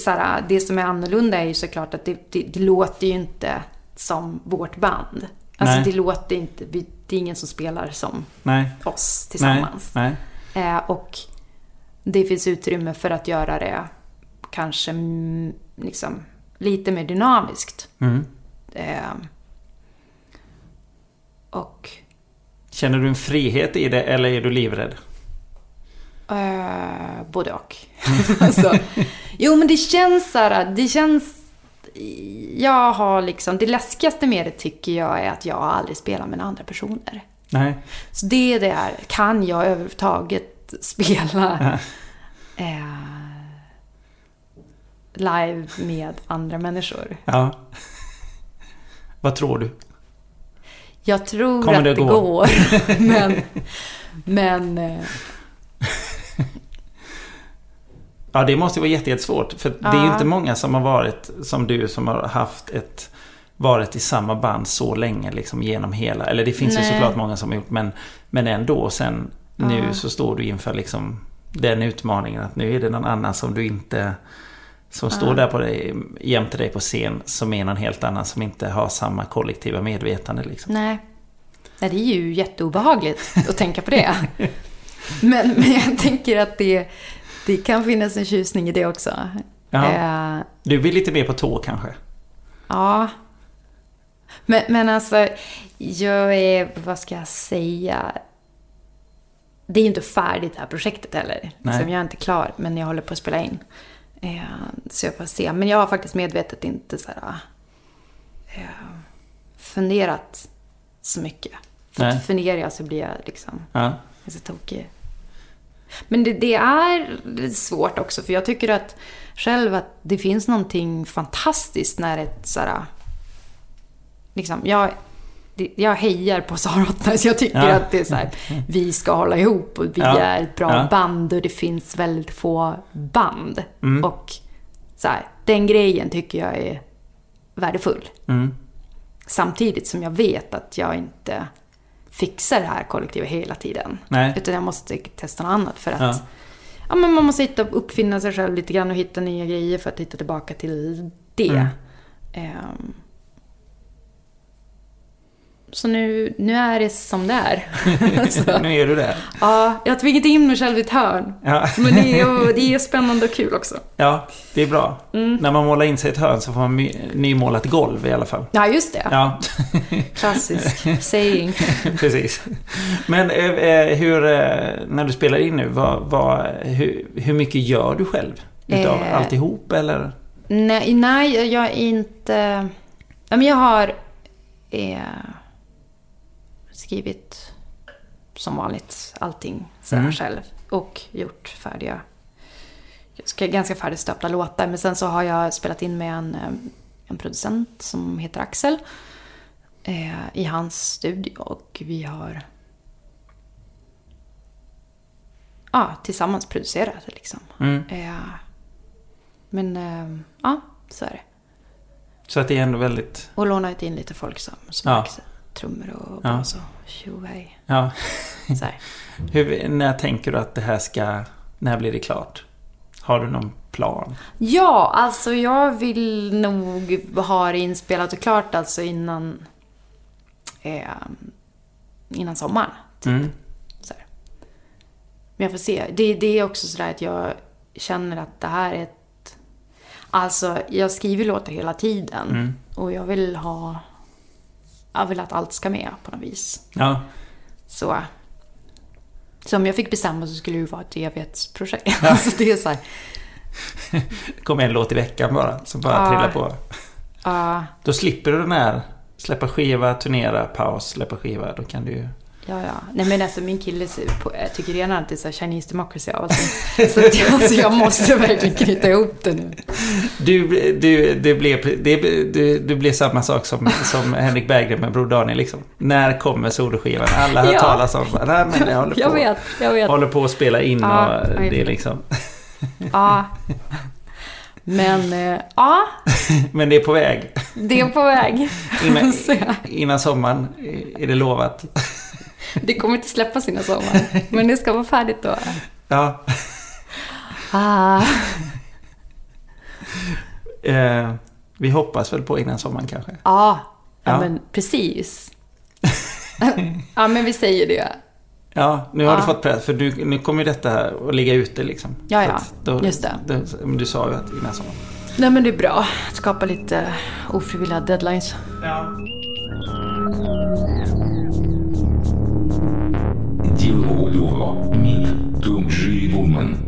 så här, det som är annorlunda är ju såklart att det, det, det låter ju inte som vårt band. Alltså Nej. det låter inte, det är ingen som spelar som Nej. oss tillsammans. Nej. Eh, och det finns utrymme för att göra det kanske mm, liksom, lite mer dynamiskt. Mm. Eh, och Känner du en frihet i det eller är du livrädd? eh, både och. *laughs* alltså, jo men det känns så här, det känns... Jag har liksom, det läskigaste med det tycker jag är att jag aldrig spelar med andra personer. Nej. Så det är det här, kan jag överhuvudtaget spela *laughs* eh, live med andra människor? Ja. Vad tror du? Jag tror Kommer att det det, gå? går, *laughs* men... men eh, Ja, det måste vara jätte- jättesvårt. För det är ju Ja. inte många som har varit som du som har haft ett varit i samma band så länge liksom genom hela. Eller det finns ju Nej. såklart många som har gjort men, men ändå sen nu så står du inför liksom den utmaningen att nu är det någon annan som du inte som står där på dig, jämte dig på scen som är någon helt annan som inte har samma kollektiva medvetande liksom. nej. nej, det är ju jätteobehagligt att tänka på det. *laughs* Men, men jag tänker att det, det kan finnas en tjusning i det också. Ja. Eh, Du blir lite mer på tå kanske? Ja. Men, men alltså, jag är, vad ska jag säga? Det är ju inte färdigt det här projektet heller. Liksom, jag är inte klar, men jag håller på att spela in. Eh, så jag får se. Men jag har faktiskt medvetet inte så här, eh, funderat så mycket. För Nej. att funderar jag så blir jag liksom Ja. jag så tokig. Men det, det är svårt också, för jag tycker att själv att det finns någonting fantastiskt när ett sådär... Liksom, jag, jag hejar på Sara Ottnäs. Jag tycker Ja. att det är så här, vi ska hålla ihop och vi Ja. är ett bra Ja. band och det finns väldigt få band. Mm. Och så här, den grejen tycker jag är värdefull. Mm. Samtidigt som jag vet att jag inte fixar det här kollektivet hela tiden. Nej. Utan jag måste testa något annat för att Ja. men man måste hitta, uppfinna sig själv lite grann och hitta nya grejer för att hitta tillbaka till det. Mm. Ehm. Så nu, nu är det som det är. *laughs* nu är du där. ja, jag har tvingat in mig själv i ett hörn. Ja. Men det är, det är spännande och kul också. ja, det är bra. Mm. När man målar in sig i ett hörn så får man nymålat golv i alla fall. Ja, just det. Ja, *laughs* Klassisk saying. *laughs* precis. Men eh, eh, hur, eh, när du spelar in nu, vad, vad, hur, hur mycket gör du själv? Utav Eh. alltihop eller? Nej, nej, jag är inte... Jag har eh, skrivit som vanligt allting sådär Mm. själv. Och gjort färdiga, ska- ganska färdigstöpta låtar. Men sen så har jag spelat in med en, eh, en producent som heter Axel. Eh, I hans studio. Och vi har ja, tillsammans producerat liksom. Mm. Eh, men eh, ja, så är det. Så att det är ändå väldigt... Och lånat in lite folk som, som Ja. ja. Trummor och Ja. bas och tjohej. Ja. Så. *laughs* Hur, när tänker du att det här ska... När blir det klart? Har du någon plan? Ja, alltså jag vill nog ha det inspelat och klart alltså innan, eh, innan sommaren. Mm. Så här. Men jag får se. Det, det är också sådär att jag känner att det här är ett... Alltså, jag skriver låtar hela tiden. Mm. Och jag vill ha... Jag vill att allt ska med på något vis. Ja. Så... Så om jag fick bestämma så skulle det ju vara ett evighetsprojekt. Alltså *laughs* det är så här... Kommer en låt i veckan bara, som bara Ja. trillar på. Ja, Då slipper du den här släppa skiva, turnera, paus, släppa skiva. Då kan du ju... ja, ja. Nej men alltså min kille jag tycker redan att det är så Chinese democracy av allting. *laughs* Så att jag, alltså, jag måste verkligen knyta ihop det nu. Du, du, det blev, det, du, du blev samma sak som, som Henrik Berggren med Bror Daniel liksom. När kommer soloskivan? Alla har Ja. talas om Nej men det håller på. Jag vet, jag vet. Håller på att spela in Ja, och jag det liksom... Ja. Men eh, ja, *laughs* Men det är på väg. det är på väg. Innan, *laughs* innan sommaren är det lovat. Det kommer inte släppas innan sommaren. Men det ska vara färdigt då. Ja. Ah. Eh, vi hoppas väl på innan sommaren kanske. Ja, ja, Ja. men precis. Ja, men vi säger det. Ja, nu har Ja. du fått press. För du, nu kommer ju detta här att ligga ute liksom. Ja, ja. Då, Just det. men du sa ju att innan sommaren. Nej, men det är bra. Skapa lite ofrivilliga deadlines. Steel Old meet Meat, G. Woman.